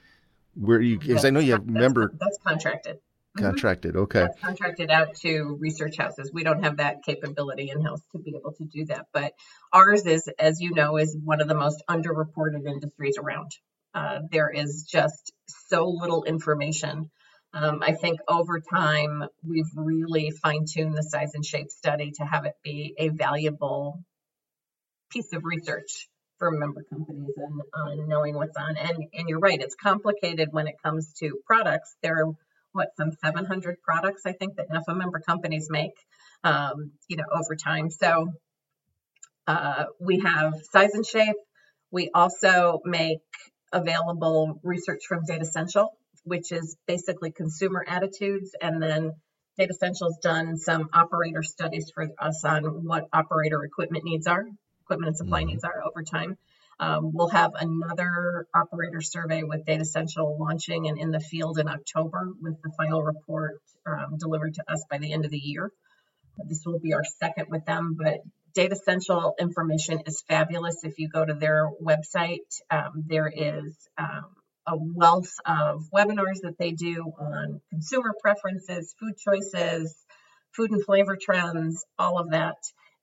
[SPEAKER 1] where do you? Because I know you have member
[SPEAKER 3] That's contracted. Mhm.
[SPEAKER 1] contracted. Okay.
[SPEAKER 3] That's contracted out to research houses. We don't have that capability in house to be able to do that. But ours is, as you know, is one of the most underreported industries around. Uh, there is just so little information. Um, I think over time, we've really fine tuned the size and shape study to have it be a valuable piece of research for member companies and on knowing what's on. And, and you're right, it's complicated when it comes to products. There are what some 700 products I think that NAFEM member companies make, um, you know, over time. So uh, we have size and shape. We also make available research from Datassential, which is basically consumer attitudes, and then Datassential's done some operator studies for us on what operator equipment needs are, equipment and supply
[SPEAKER 1] Mhm.
[SPEAKER 3] needs are over time. Um, we'll have another operator survey with Datassential launching and in the field in October with the final report um, delivered to us by the end of the year. This will be our second with them, but Datassential information is fabulous. If you go to their website, um, there is um, a wealth of webinars that they do on consumer preferences, food choices, food and flavor trends, all of that.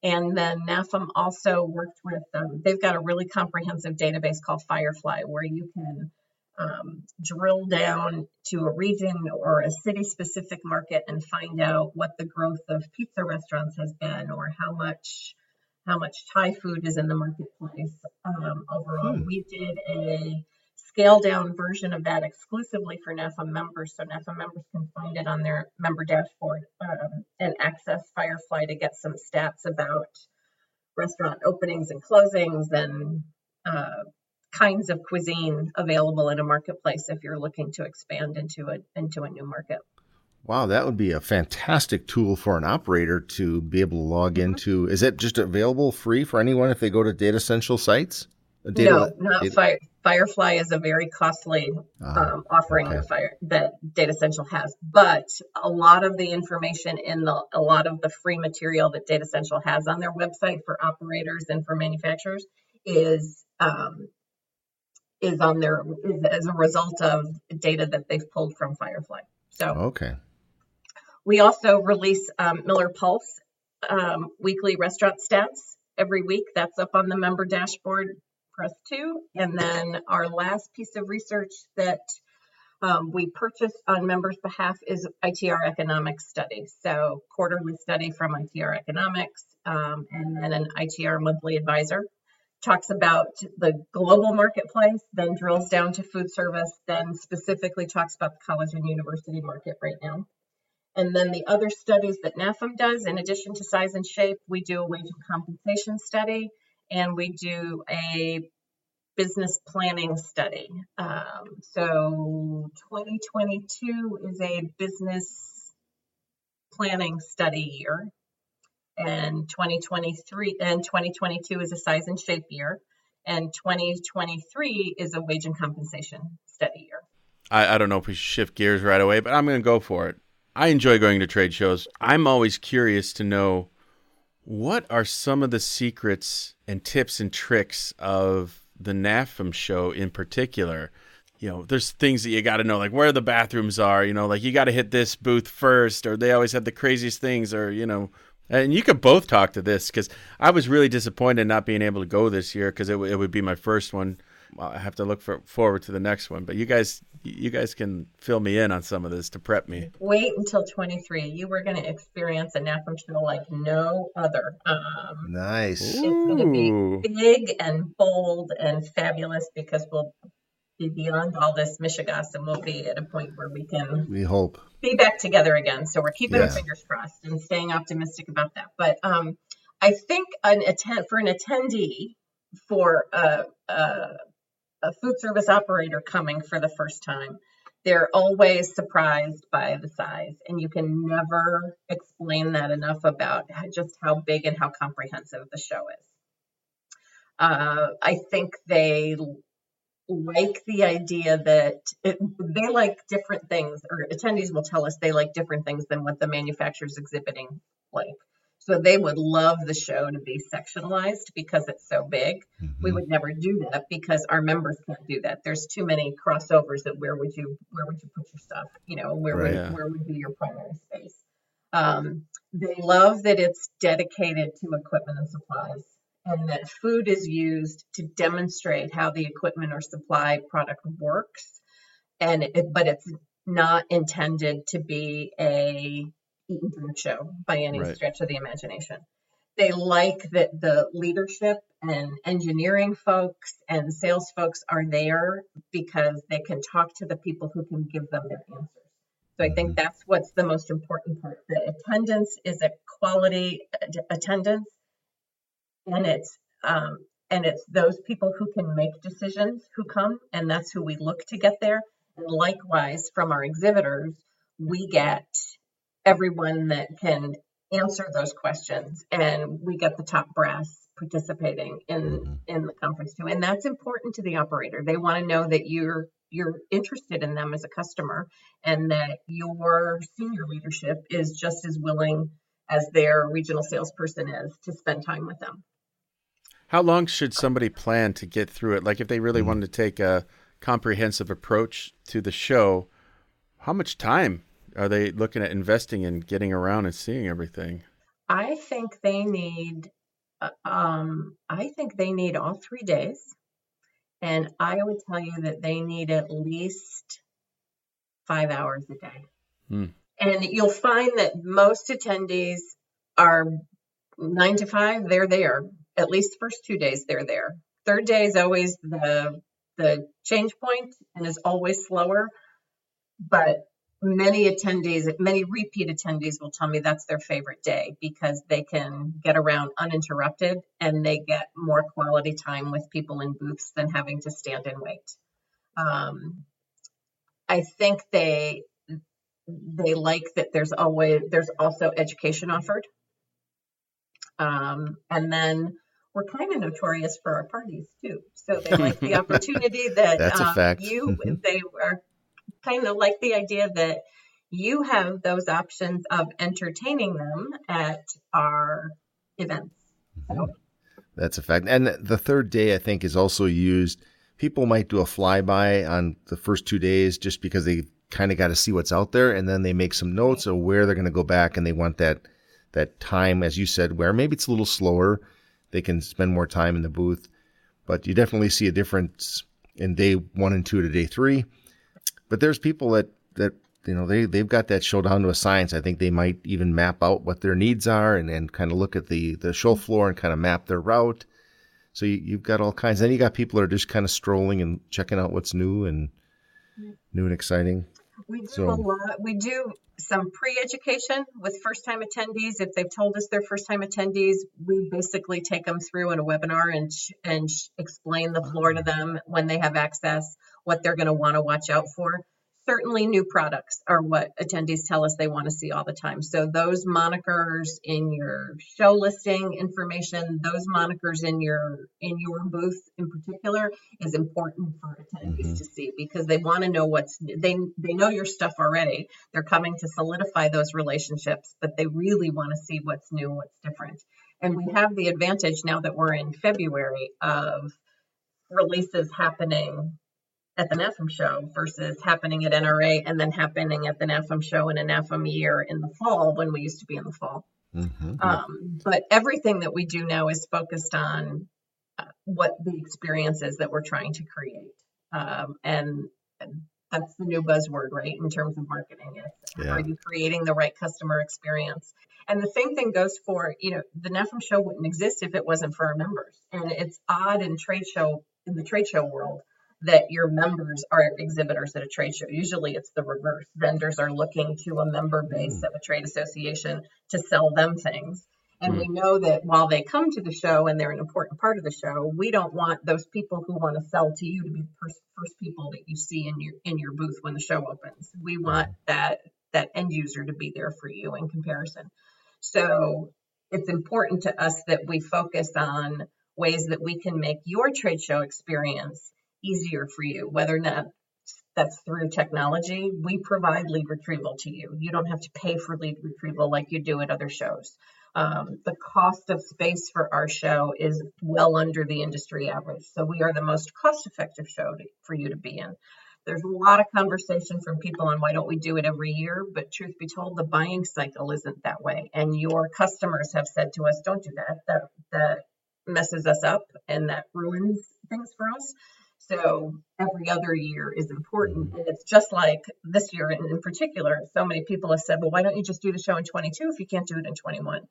[SPEAKER 3] And then NAFEM also worked with, um, they've got a really comprehensive database called Firefly where you can um, drill down to a region or a city specific market and find out what the growth of pizza restaurants has been or how much how much Thai food is in the marketplace um, overall.
[SPEAKER 1] Hmm.
[SPEAKER 3] We did a scale down version of that exclusively for NAFEM members, so NAFEM members can find it on their member dashboard um, and access Firefly to get some stats about restaurant openings and closings and uh, kinds of cuisine available in a marketplace if you're looking to expand into a into a new market.
[SPEAKER 1] Wow, that would be a fantastic tool for an operator to be able to log
[SPEAKER 3] Mm-hmm.
[SPEAKER 1] into. Is it just available free for anyone if they go to Datassential sites? Data-
[SPEAKER 3] no, not
[SPEAKER 1] data-
[SPEAKER 3] Fire, Firefly is a very costly
[SPEAKER 1] Ah,
[SPEAKER 3] um, offering
[SPEAKER 1] okay.
[SPEAKER 3] that Fire that Datassential has, but a lot of the information in the a lot of the free material that Datassential has on their website for operators and for manufacturers is um, is on their is as a result of data that they've pulled from Firefly. So
[SPEAKER 1] okay.
[SPEAKER 3] we also release um, Miller Pulse um, weekly restaurant stats every week. That's up on the member dashboard. For two. And then our last piece of research that um, we purchased on members' behalf is ITR economics study. So quarterly study from ITR economics, um, and then an ITR monthly advisor talks about the global marketplace, then drills down to food service, then specifically talks about the college and university market right now. And then the other studies that NAFEM does, in addition to size and shape, we do a wage and compensation study and we do a business planning study. Um, so 2022 is a business planning study year, and 2023 and 2022 is a size and shape year, and 2023 is a wage and compensation study year.
[SPEAKER 2] I, I don't know if we shift gears right away, but I'm going to go for it. I enjoy going to trade shows. I'm always curious to know what are some of the secrets and tips and tricks of the NAFEM show in particular, you know, there's things that you got to know, like where the bathrooms are, you know, like you got to hit this booth first, or they always have the craziest things, or, you know, and you could both talk to this because I was really disappointed not being able to go this year because it, w- it would be my first one. I have to look for, forward to the next one, but you guys, you guys can fill me in on some of this to prep me.
[SPEAKER 3] Wait until 23. You were going to experience a NAFEM show like no other. Um,
[SPEAKER 1] nice.
[SPEAKER 3] It's going to be big and bold and fabulous because we'll be beyond all this Michigas and we'll be at a point where we can.
[SPEAKER 1] We hope.
[SPEAKER 3] Be back together again. So we're keeping
[SPEAKER 1] Yeah.
[SPEAKER 3] our fingers crossed and staying optimistic about that. But um, I think an attend for an attendee for a, a, a food service operator coming for the first time, they're always surprised by the size, and you can never explain that enough about just how big and how comprehensive the show is. Uh, I think they like the idea that it, they like different things, or attendees will tell us they like different things than what the manufacturer's exhibiting like. So they would love the show to be sectionalized because it's so big. We would never do that because our members can't do that. There's too many crossovers that where would you where would you put your stuff? You know, where
[SPEAKER 1] Right.
[SPEAKER 3] would
[SPEAKER 2] Yeah.
[SPEAKER 3] where would be your primary space? Um, they love that it's dedicated to equipment and supplies and that food is used to demonstrate how the equipment or supply product works and it, but it's not intended to be a eat and drink show by any
[SPEAKER 2] Right.
[SPEAKER 3] stretch of the imagination they like that the leadership and engineering folks and sales folks are there because they can talk to the people who can give them their answers so I think that's what's the most important part. The attendance is a quality att- attendance, and it's um, and it's those people who can make decisions who come, and that's who we look to get there. And likewise, from our exhibitors, we get everyone that can answer those questions, and we get the top brass participating in mm-hmm. in the conference too. And that's important to the operator. They want to know that you're you're interested in them as a customer and that your senior leadership is just as willing as their regional salesperson is to spend time with them.
[SPEAKER 2] How long should somebody plan to get through it? Like if they really mm-hmm. wanted to take a comprehensive approach to the show, how much time are they looking at investing in getting around and seeing everything?
[SPEAKER 3] I think they need uh, um I think they need all 3 days. And I would tell you that they need at least 5 hours a day.
[SPEAKER 2] Hmm.
[SPEAKER 3] And you'll find that most attendees are 9 to 5, they're there. At least the first 2 days they're there. Third day is always the the change point and is always slower. But many attendees, many repeat attendees will tell me that's their favorite day because they can get around uninterrupted and they get more quality time with people in booths than having to stand and wait. Um, I think they they like that there's always there's also education offered. Um, and then we're kind of notorious for our parties too. So they like the [laughs] opportunity that
[SPEAKER 1] That's a
[SPEAKER 3] um,
[SPEAKER 1] fact.
[SPEAKER 3] you [laughs] they are kind of like the idea that you have those options of entertaining them at our events. So,
[SPEAKER 1] That's a fact. And the third day, I think, is also used. People might do a flyby on the first two days just because they kind of got to see what's out there, and then they make some notes of where they're going to go back, and they want that that time, as you said, where maybe it's a little slower. They can spend more time in the booth. but you definitely see a difference in day one and two to day three. But there's people that that you know they they've got that show down to a science. I think they might even map out what their needs are and, and kind of look at the the show floor and kind of map their route. So you, have got all kinds. Then you got people that are just kind of strolling and checking out what's new and new and exciting.
[SPEAKER 3] We do so, a lot. We do some pre-education with first-time attendees. If they've told us they're first-time attendees, we basically take them through in a webinar and and explain the floor to them when they have access, what they're going to want to watch out for certainly new products are what attendees tell us they want to see all the time. So those monikers in your show listing information, those monikers in your in your booth in particular is important for attendees mm-hmm. to see because they want to know what's they they know your stuff already. They're coming to solidify those relationships, but they really want to see what's new, what's different. And we have the advantage now that we're in February of releases happening at the NAFEM show versus happening at NRA and then happening at the NAFEM show in a NAFEM year in the fall when we used to be in the fall. Mm-hmm. Um, but everything that we do now is focused on uh, what the experience is that we're trying to create. Um, and, and that's the new buzzword, right? In terms of marketing, it's yeah. are you creating the right customer experience? And the same thing goes for, you know, the NAFEM show wouldn't exist if it wasn't for our members. And it's odd in trade show in the trade show world that your members are exhibitors at a trade show. Usually it's the reverse. Vendors are looking to a member base mm. of a trade association to sell them things. And mm. we know that while they come to the show and they're an important part of the show, we don't want those people who want to sell to you to be the first, first people that you see in your in your booth when the show opens. We want that that end user to be there for you in comparison. So it's important to us that we focus on ways that we can make your trade show experience easier for you, whether or not that's through technology. We provide lead retrieval to you. You don't have to pay for lead retrieval like you do at other shows. Um, the cost of space for our show is well under the industry average. So we are the most cost effective show to, for you to be in. There's a lot of conversation from people on why don't we do it every year, but truth be told, the buying cycle isn't that way. And your customers have said to us, don't do that. That that messes us up and that ruins things for us. So every other year is important. Mm-hmm. And it's just like this year in, in particular, so many people have said, well, why don't you just do the show in 22 if you can't do it in 21?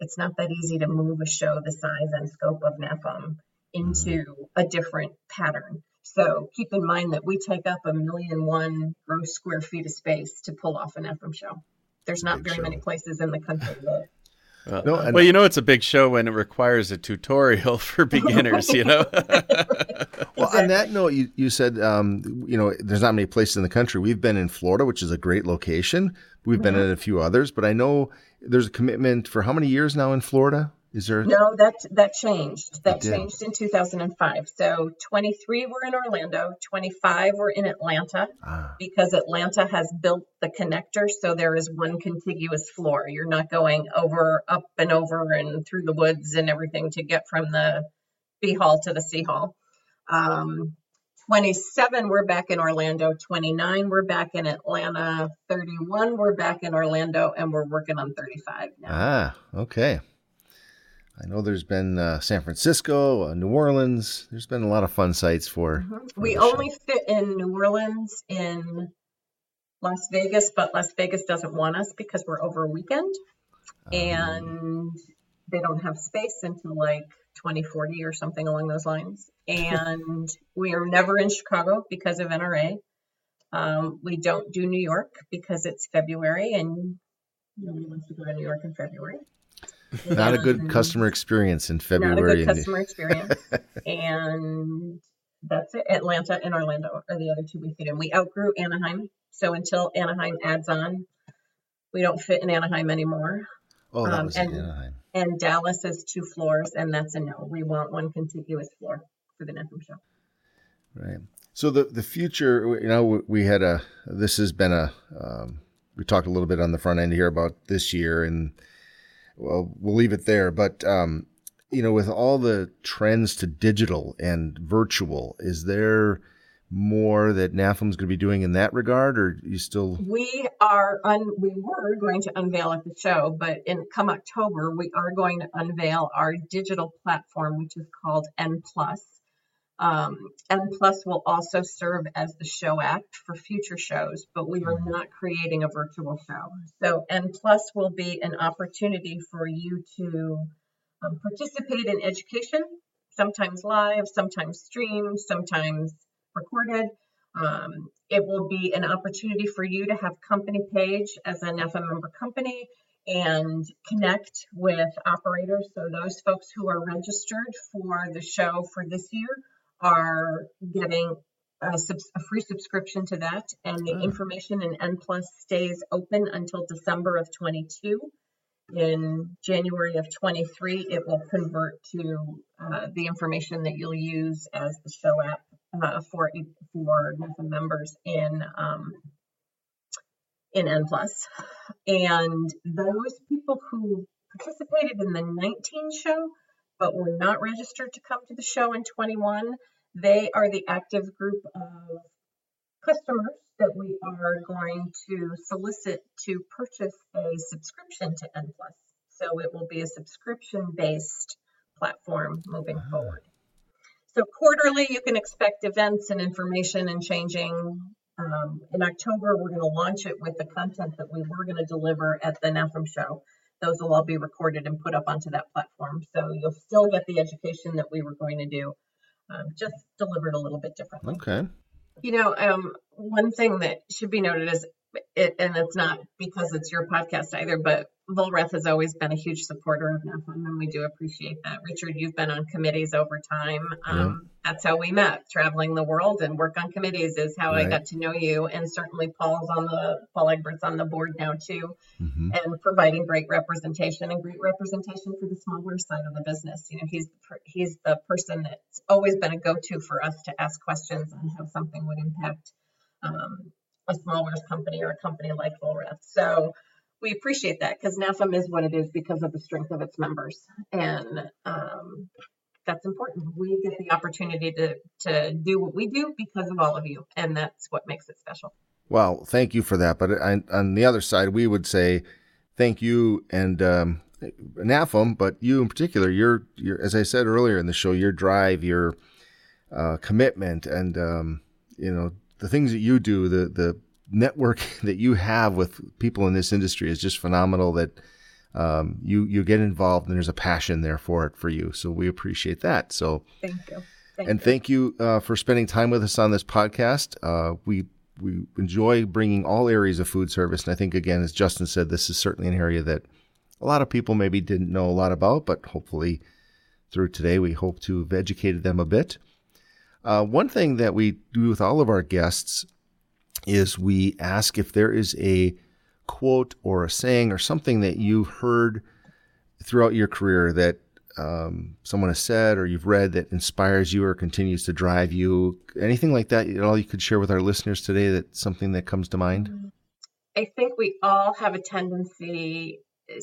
[SPEAKER 3] It's not that easy to move a show the size and scope of NAFEM into a different pattern. So keep in mind that we take up a million one gross square feet of space to pull off an NAFEM show. There's not very show. many places in the country that
[SPEAKER 2] uh, no, well, you know, it's a big show when it requires a tutorial [laughs] for beginners, you know? [laughs]
[SPEAKER 1] well, on that note, you, you said, um, you know, there's not many places in the country. We've been in Florida, which is a great location. We've been mm-hmm. in a few others, but I know there's a commitment for how many years now in Florida? Is there?
[SPEAKER 3] No, that that changed. That changed in 2005. So 23 were in Orlando, 25 were in Atlanta, ah. because Atlanta has built the connector, so there is one contiguous floor. You're not going over, up and over, and through the woods and everything to get from the B Hall to the C Hall. Um, 27 we're back in Orlando, 29 we're back in Atlanta, 31 we're back in Orlando, and we're working on 35 now.
[SPEAKER 1] Ah, okay. I know there's been uh, San Francisco, uh, New Orleans. There's been a lot of fun sites for.
[SPEAKER 3] Mm-hmm. we only fit in New Orleans, in Las Vegas, but Las Vegas doesn't want us because we're over a weekend, um, and they don't have space until like 2040 or something along those lines. [laughs] And we are never in Chicago because of NRA. Um, we don't do New York because it's February, and nobody wants to go to New York in February. [laughs]
[SPEAKER 1] Not a good customer experience in February.
[SPEAKER 3] Not a good customer experience. and that's it. Atlanta and Orlando are the other two we fit in. We outgrew Anaheim. So until Anaheim adds on, we don't fit in Anaheim anymore.
[SPEAKER 1] Oh, that um, was
[SPEAKER 3] and,
[SPEAKER 1] Anaheim.
[SPEAKER 3] And Dallas is two floors, and that's a no. We want one contiguous floor for the NAFEM show.
[SPEAKER 1] Right. So the the future, you know, we had a. This has been a. Um, we talked a little bit on the front end here about this year and well, we'll leave it there. But um, you know, with all the trends to digital and virtual, is there more that NAFEM's going to be doing in that regard, or you still?
[SPEAKER 3] We are un- we were going to unveil at the show, but in come October, we are going to unveil our digital platform, which is called N Plus. Um, N Plus will also serve as the show act for future shows, but we are not creating a virtual show. So N Plus will be an opportunity for you to um, participate in education, sometimes live, sometimes streamed, sometimes recorded. Um, it will be an opportunity for you to have company page as an FM member company and connect with operators. So those folks who are registered for the show for this year are getting a, subs- a free subscription to that. And the
[SPEAKER 1] Oh.
[SPEAKER 3] information in N Plus stays open until December of 22. In January of 23, it will convert to uh, the information that you'll use as the show app uh, for for NAFEM members in um, in N And those people who participated in the 19 show but were not registered to come to the show in 21, they are the active group of customers that we are going to solicit to purchase a subscription to N Plus. So it will be a subscription based platform moving forward. So quarterly, you can expect events and information and changing. Um, in October, we're going to launch it with the content that we were going to deliver at the NAFEM show. Those will all be recorded and put up onto that platform. So you'll still get the education that we were going to do, um, just delivered a little bit differently.
[SPEAKER 1] Okay.
[SPEAKER 3] You know, um, one thing that should be noted is it, and it's not because it's your podcast either, but Vollrath has always been a huge supporter of NAFEM, and we do appreciate that. Richard, you've been on committees over time. Um, That's how we met, traveling the world and work on committees is how I got to know you. And certainly Paul's on the Paul Egbert's on the board now too
[SPEAKER 1] hmm
[SPEAKER 3] and providing great representation and great representation for the smaller side of the business. You know, he's the he's the person that's always been a go-to for us to ask questions on how something would impact um, a smaller company or a company like Vollrath. So we appreciate that because NAFEM is what it is because of the strength of its members, and um, that's important. We get the opportunity to to do what we do because of all of you, and that's what makes it special.
[SPEAKER 1] Well, thank you for that. But on, on the other side, we would say thank you and um, NAFEM, but you in particular, your your as I said earlier in the show, your drive, your uh, commitment, and um, you know the things that you do, the the network [laughs] that you have with people in this industry is just phenomenal. That um, you you get involved and there's a passion there for it for you. So we appreciate that. So
[SPEAKER 3] Thank you. Thank
[SPEAKER 1] and
[SPEAKER 3] you.
[SPEAKER 1] thank you uh, for spending time with us on this podcast. Uh, we we enjoy bringing all areas of food service, and I think again, as Justin said, this is certainly an area that a lot of people maybe didn't know a lot about, but hopefully through today, we hope to have educated them a bit. Uh, one thing that we do with all of our guests is we ask if there is a quote or a saying or something that you've heard throughout your career that um, someone has said or you've read that inspires you or continues to drive you anything like that at all you could share with our listeners today that's something that comes to mind
[SPEAKER 3] I think we all have a tendency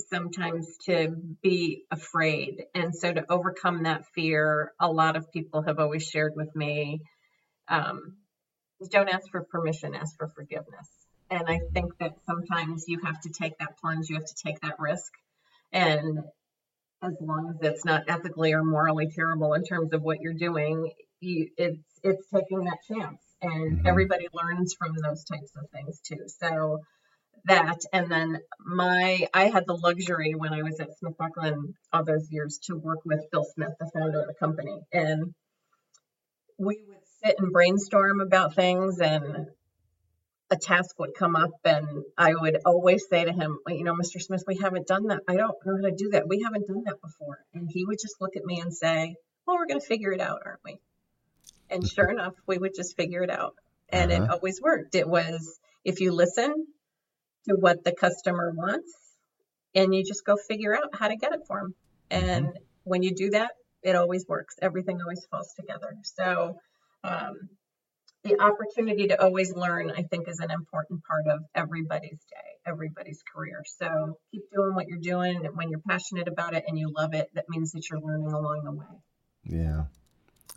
[SPEAKER 3] sometimes to be afraid. And so to overcome that fear, a lot of people have always shared with me um, don't ask for permission, ask for forgiveness. And I think that sometimes you have to take that plunge, you have to take that risk. And as long as it's not ethically or morally terrible in terms of what you're doing, you, it's it's taking that chance. And
[SPEAKER 1] Mhm.
[SPEAKER 3] everybody learns from those types of things too. So that and then my I had the luxury when I was at Smith Bucklin all those years to work with Bill Smith, the founder of the company. And we would sit and brainstorm about things and a task would come up and I would always say to him, well, you know, Mr. Smith, we haven't done that. I don't know how to do that. We haven't done that before. And he would just look at me and say, Well, we're going to figure it out, aren't we? And sure enough, we would just figure it out. And it
[SPEAKER 1] Uh-huh.
[SPEAKER 3] always worked. It was if you listen to what the customer wants and you just go figure out how to get it for them. And when you do that, it always works. Everything always falls together. So, um, the opportunity to always learn, I think, is an important part of everybody's day, everybody's career. So keep doing what you're doing. And when you're passionate about it and you love it, that means that you're learning along the way.
[SPEAKER 1] yeah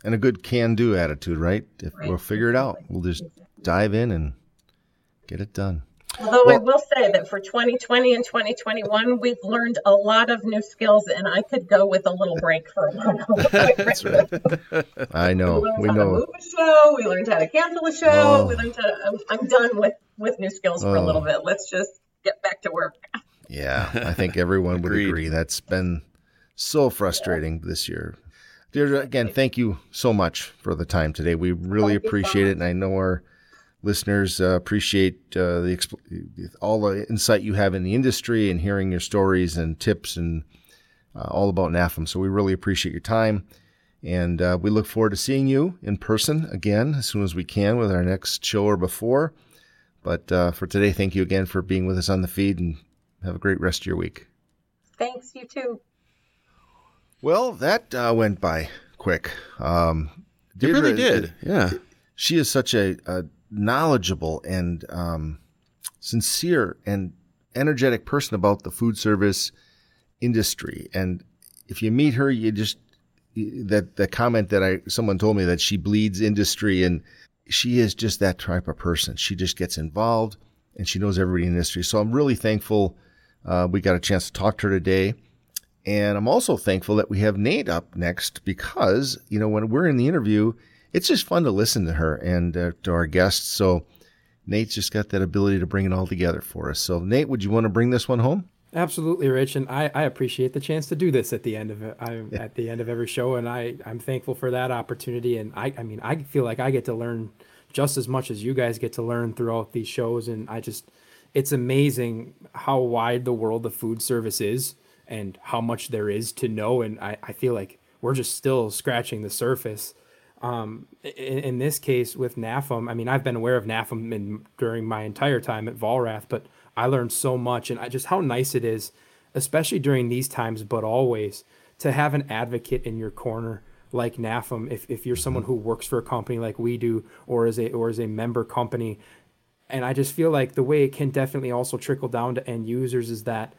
[SPEAKER 1] and a good can-do attitude right if
[SPEAKER 3] Right.
[SPEAKER 1] we'll figure it out we'll just dive in and get it done
[SPEAKER 3] Although well, I will say that for 2020 and 2021, we've learned a lot of new skills, and I could go with a little break for a while. [laughs] That's
[SPEAKER 1] right. I know.
[SPEAKER 3] We,
[SPEAKER 1] we know.
[SPEAKER 3] move a show. We learned how to cancel a show. Oh. We learned how to, I'm, I'm, done with with new skills for oh. a little oh. bit. Let's just get back to work.
[SPEAKER 1] Yeah, I think everyone would agree. That's been so frustrating this year. Deirdre, again, thank you so much for the time today. We really thank appreciate so it, and I know our listeners uh, appreciate uh, the exp- all the insight you have in the industry and hearing your stories and tips and uh, all about NAFEM. So we really appreciate your time, and uh, we look forward to seeing you in person again as soon as we can with our next show or before. But uh, for today, thank you again for being with us on the feed, and have a great rest of your week.
[SPEAKER 3] Thanks, you too.
[SPEAKER 1] Well, that uh, went by quick. Um,
[SPEAKER 2] Deirdre, it really did. Yeah.
[SPEAKER 1] She is such a, a knowledgeable and um, sincere and energetic person about the food service industry. And if you meet her, you just that the comment that I someone told me that she bleeds industry, and she is just that type of person. She just gets involved and she knows everybody in the industry. So I'm really thankful uh, we got a chance to talk to her today. And I'm also thankful that we have Nate up next because, you know, when we're in the interview, it's just fun to listen to her and uh, to our guests. So Nate's just got that ability to bring it all together for us. So Nate, would you want to bring this one home?
[SPEAKER 4] Absolutely, Rich, and I, I appreciate the chance to do this at the end of it. I, yeah. at the end of every show, and I I'm thankful for that opportunity. And I I mean I feel like I get to learn just as much as you guys get to learn throughout these shows, and I just it's amazing how wide the world of food service is and how much there is to know. And I I feel like we're just still scratching the surface um, in, in, this case with NAFEM, I mean, I've been aware of NAFEM in, during my entire time at Vollrath, but I learned so much and I just how nice it is, especially during these times, but always to have an advocate in your corner like NAFEM. If, if you're someone who works for a company like we do, or as a or as a member company, and I just feel like the way it can definitely also trickle down to end users is that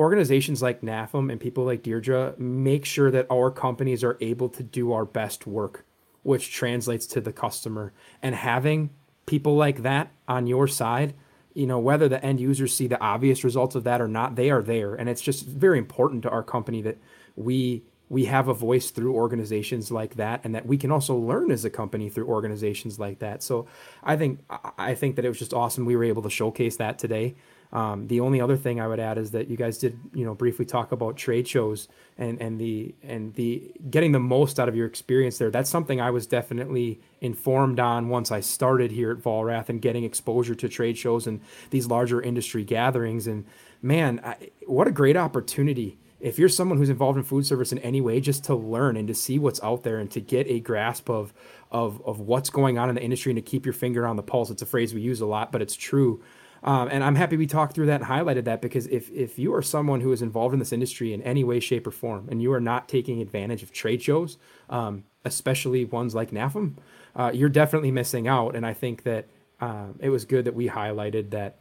[SPEAKER 4] organizations like NAFEM and people like Deirdre make sure that our companies are able to do our best work, which translates to the customer. And having people like that on your side, you know, whether the end users see the obvious results of that or not, they are there. And it's just very important to our company that we we have a voice through organizations like that and that we can also learn as a company through organizations like that. So I think I think that it was just awesome we were able to showcase that today. Um, the only other thing I would add is that you guys did, you know, briefly talk about trade shows and and the and the getting the most out of your experience there. That's something I was definitely informed on once I started here at Vollrath and getting exposure to trade shows and these larger industry gatherings. And man, I, what a great opportunity! If you're someone who's involved in food service in any way, just to learn and to see what's out there and to get a grasp of of of what's going on in the industry and to keep your finger on the pulse. It's a phrase we use a lot, but it's true um, and I'm happy we talked through that and highlighted that because if, if you are someone who is involved in this industry in any way, shape, or form, and you are not taking advantage of trade shows, um, especially ones like NAFEM, uh, you're definitely missing out. And I think that uh, it was good that we highlighted that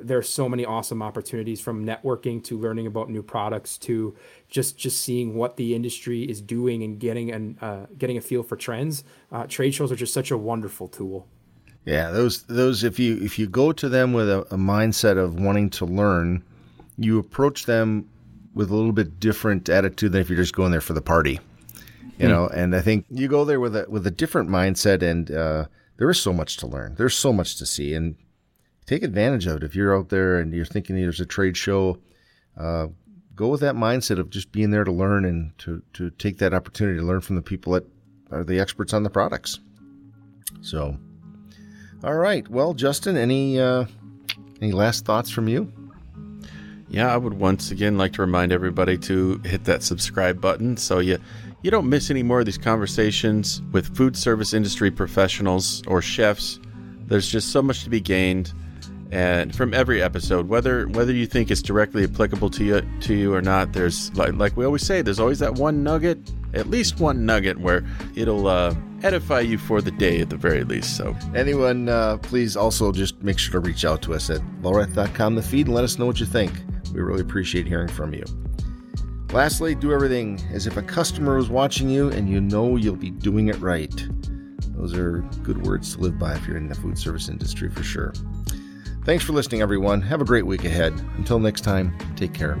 [SPEAKER 4] there's so many awesome opportunities from networking to learning about new products to just just seeing what the industry is doing and getting an uh, getting a feel for trends. Uh, trade shows are just such a wonderful tool.
[SPEAKER 1] Yeah, those those if you if you go to them with a, a mindset of wanting to learn, you approach them with a little bit different attitude than if you're just going there for the party. You mm. know, and I think you go there with a with a different mindset, and uh, there is so much to learn. There's so much to see, and take advantage of it. If you're out there and you're thinking there's a trade show, uh, go with that mindset of just being there to learn and to to take that opportunity to learn from the people that are the experts on the products. So. All right. Well, Justin, any uh, any last thoughts from you?
[SPEAKER 2] Yeah, I would once again like to remind everybody to hit that subscribe button so you you don't miss any more of these conversations with food service industry professionals or chefs. There's just so much to be gained and from every episode whether whether you think it's directly applicable to you to you or not there's like, like we always say there's always that one nugget at least one nugget where it'll uh, edify you for the day at the very least. So,
[SPEAKER 1] anyone, uh, please also just make sure to reach out to us at vollrath.com, the feed, and let us know what you think. We really appreciate hearing from you. Lastly, do everything as if a customer was watching you and you know you'll be doing it right. Those are good words to live by if you're in the food service industry for sure. Thanks for listening, everyone. Have a great week ahead. Until next time, take care.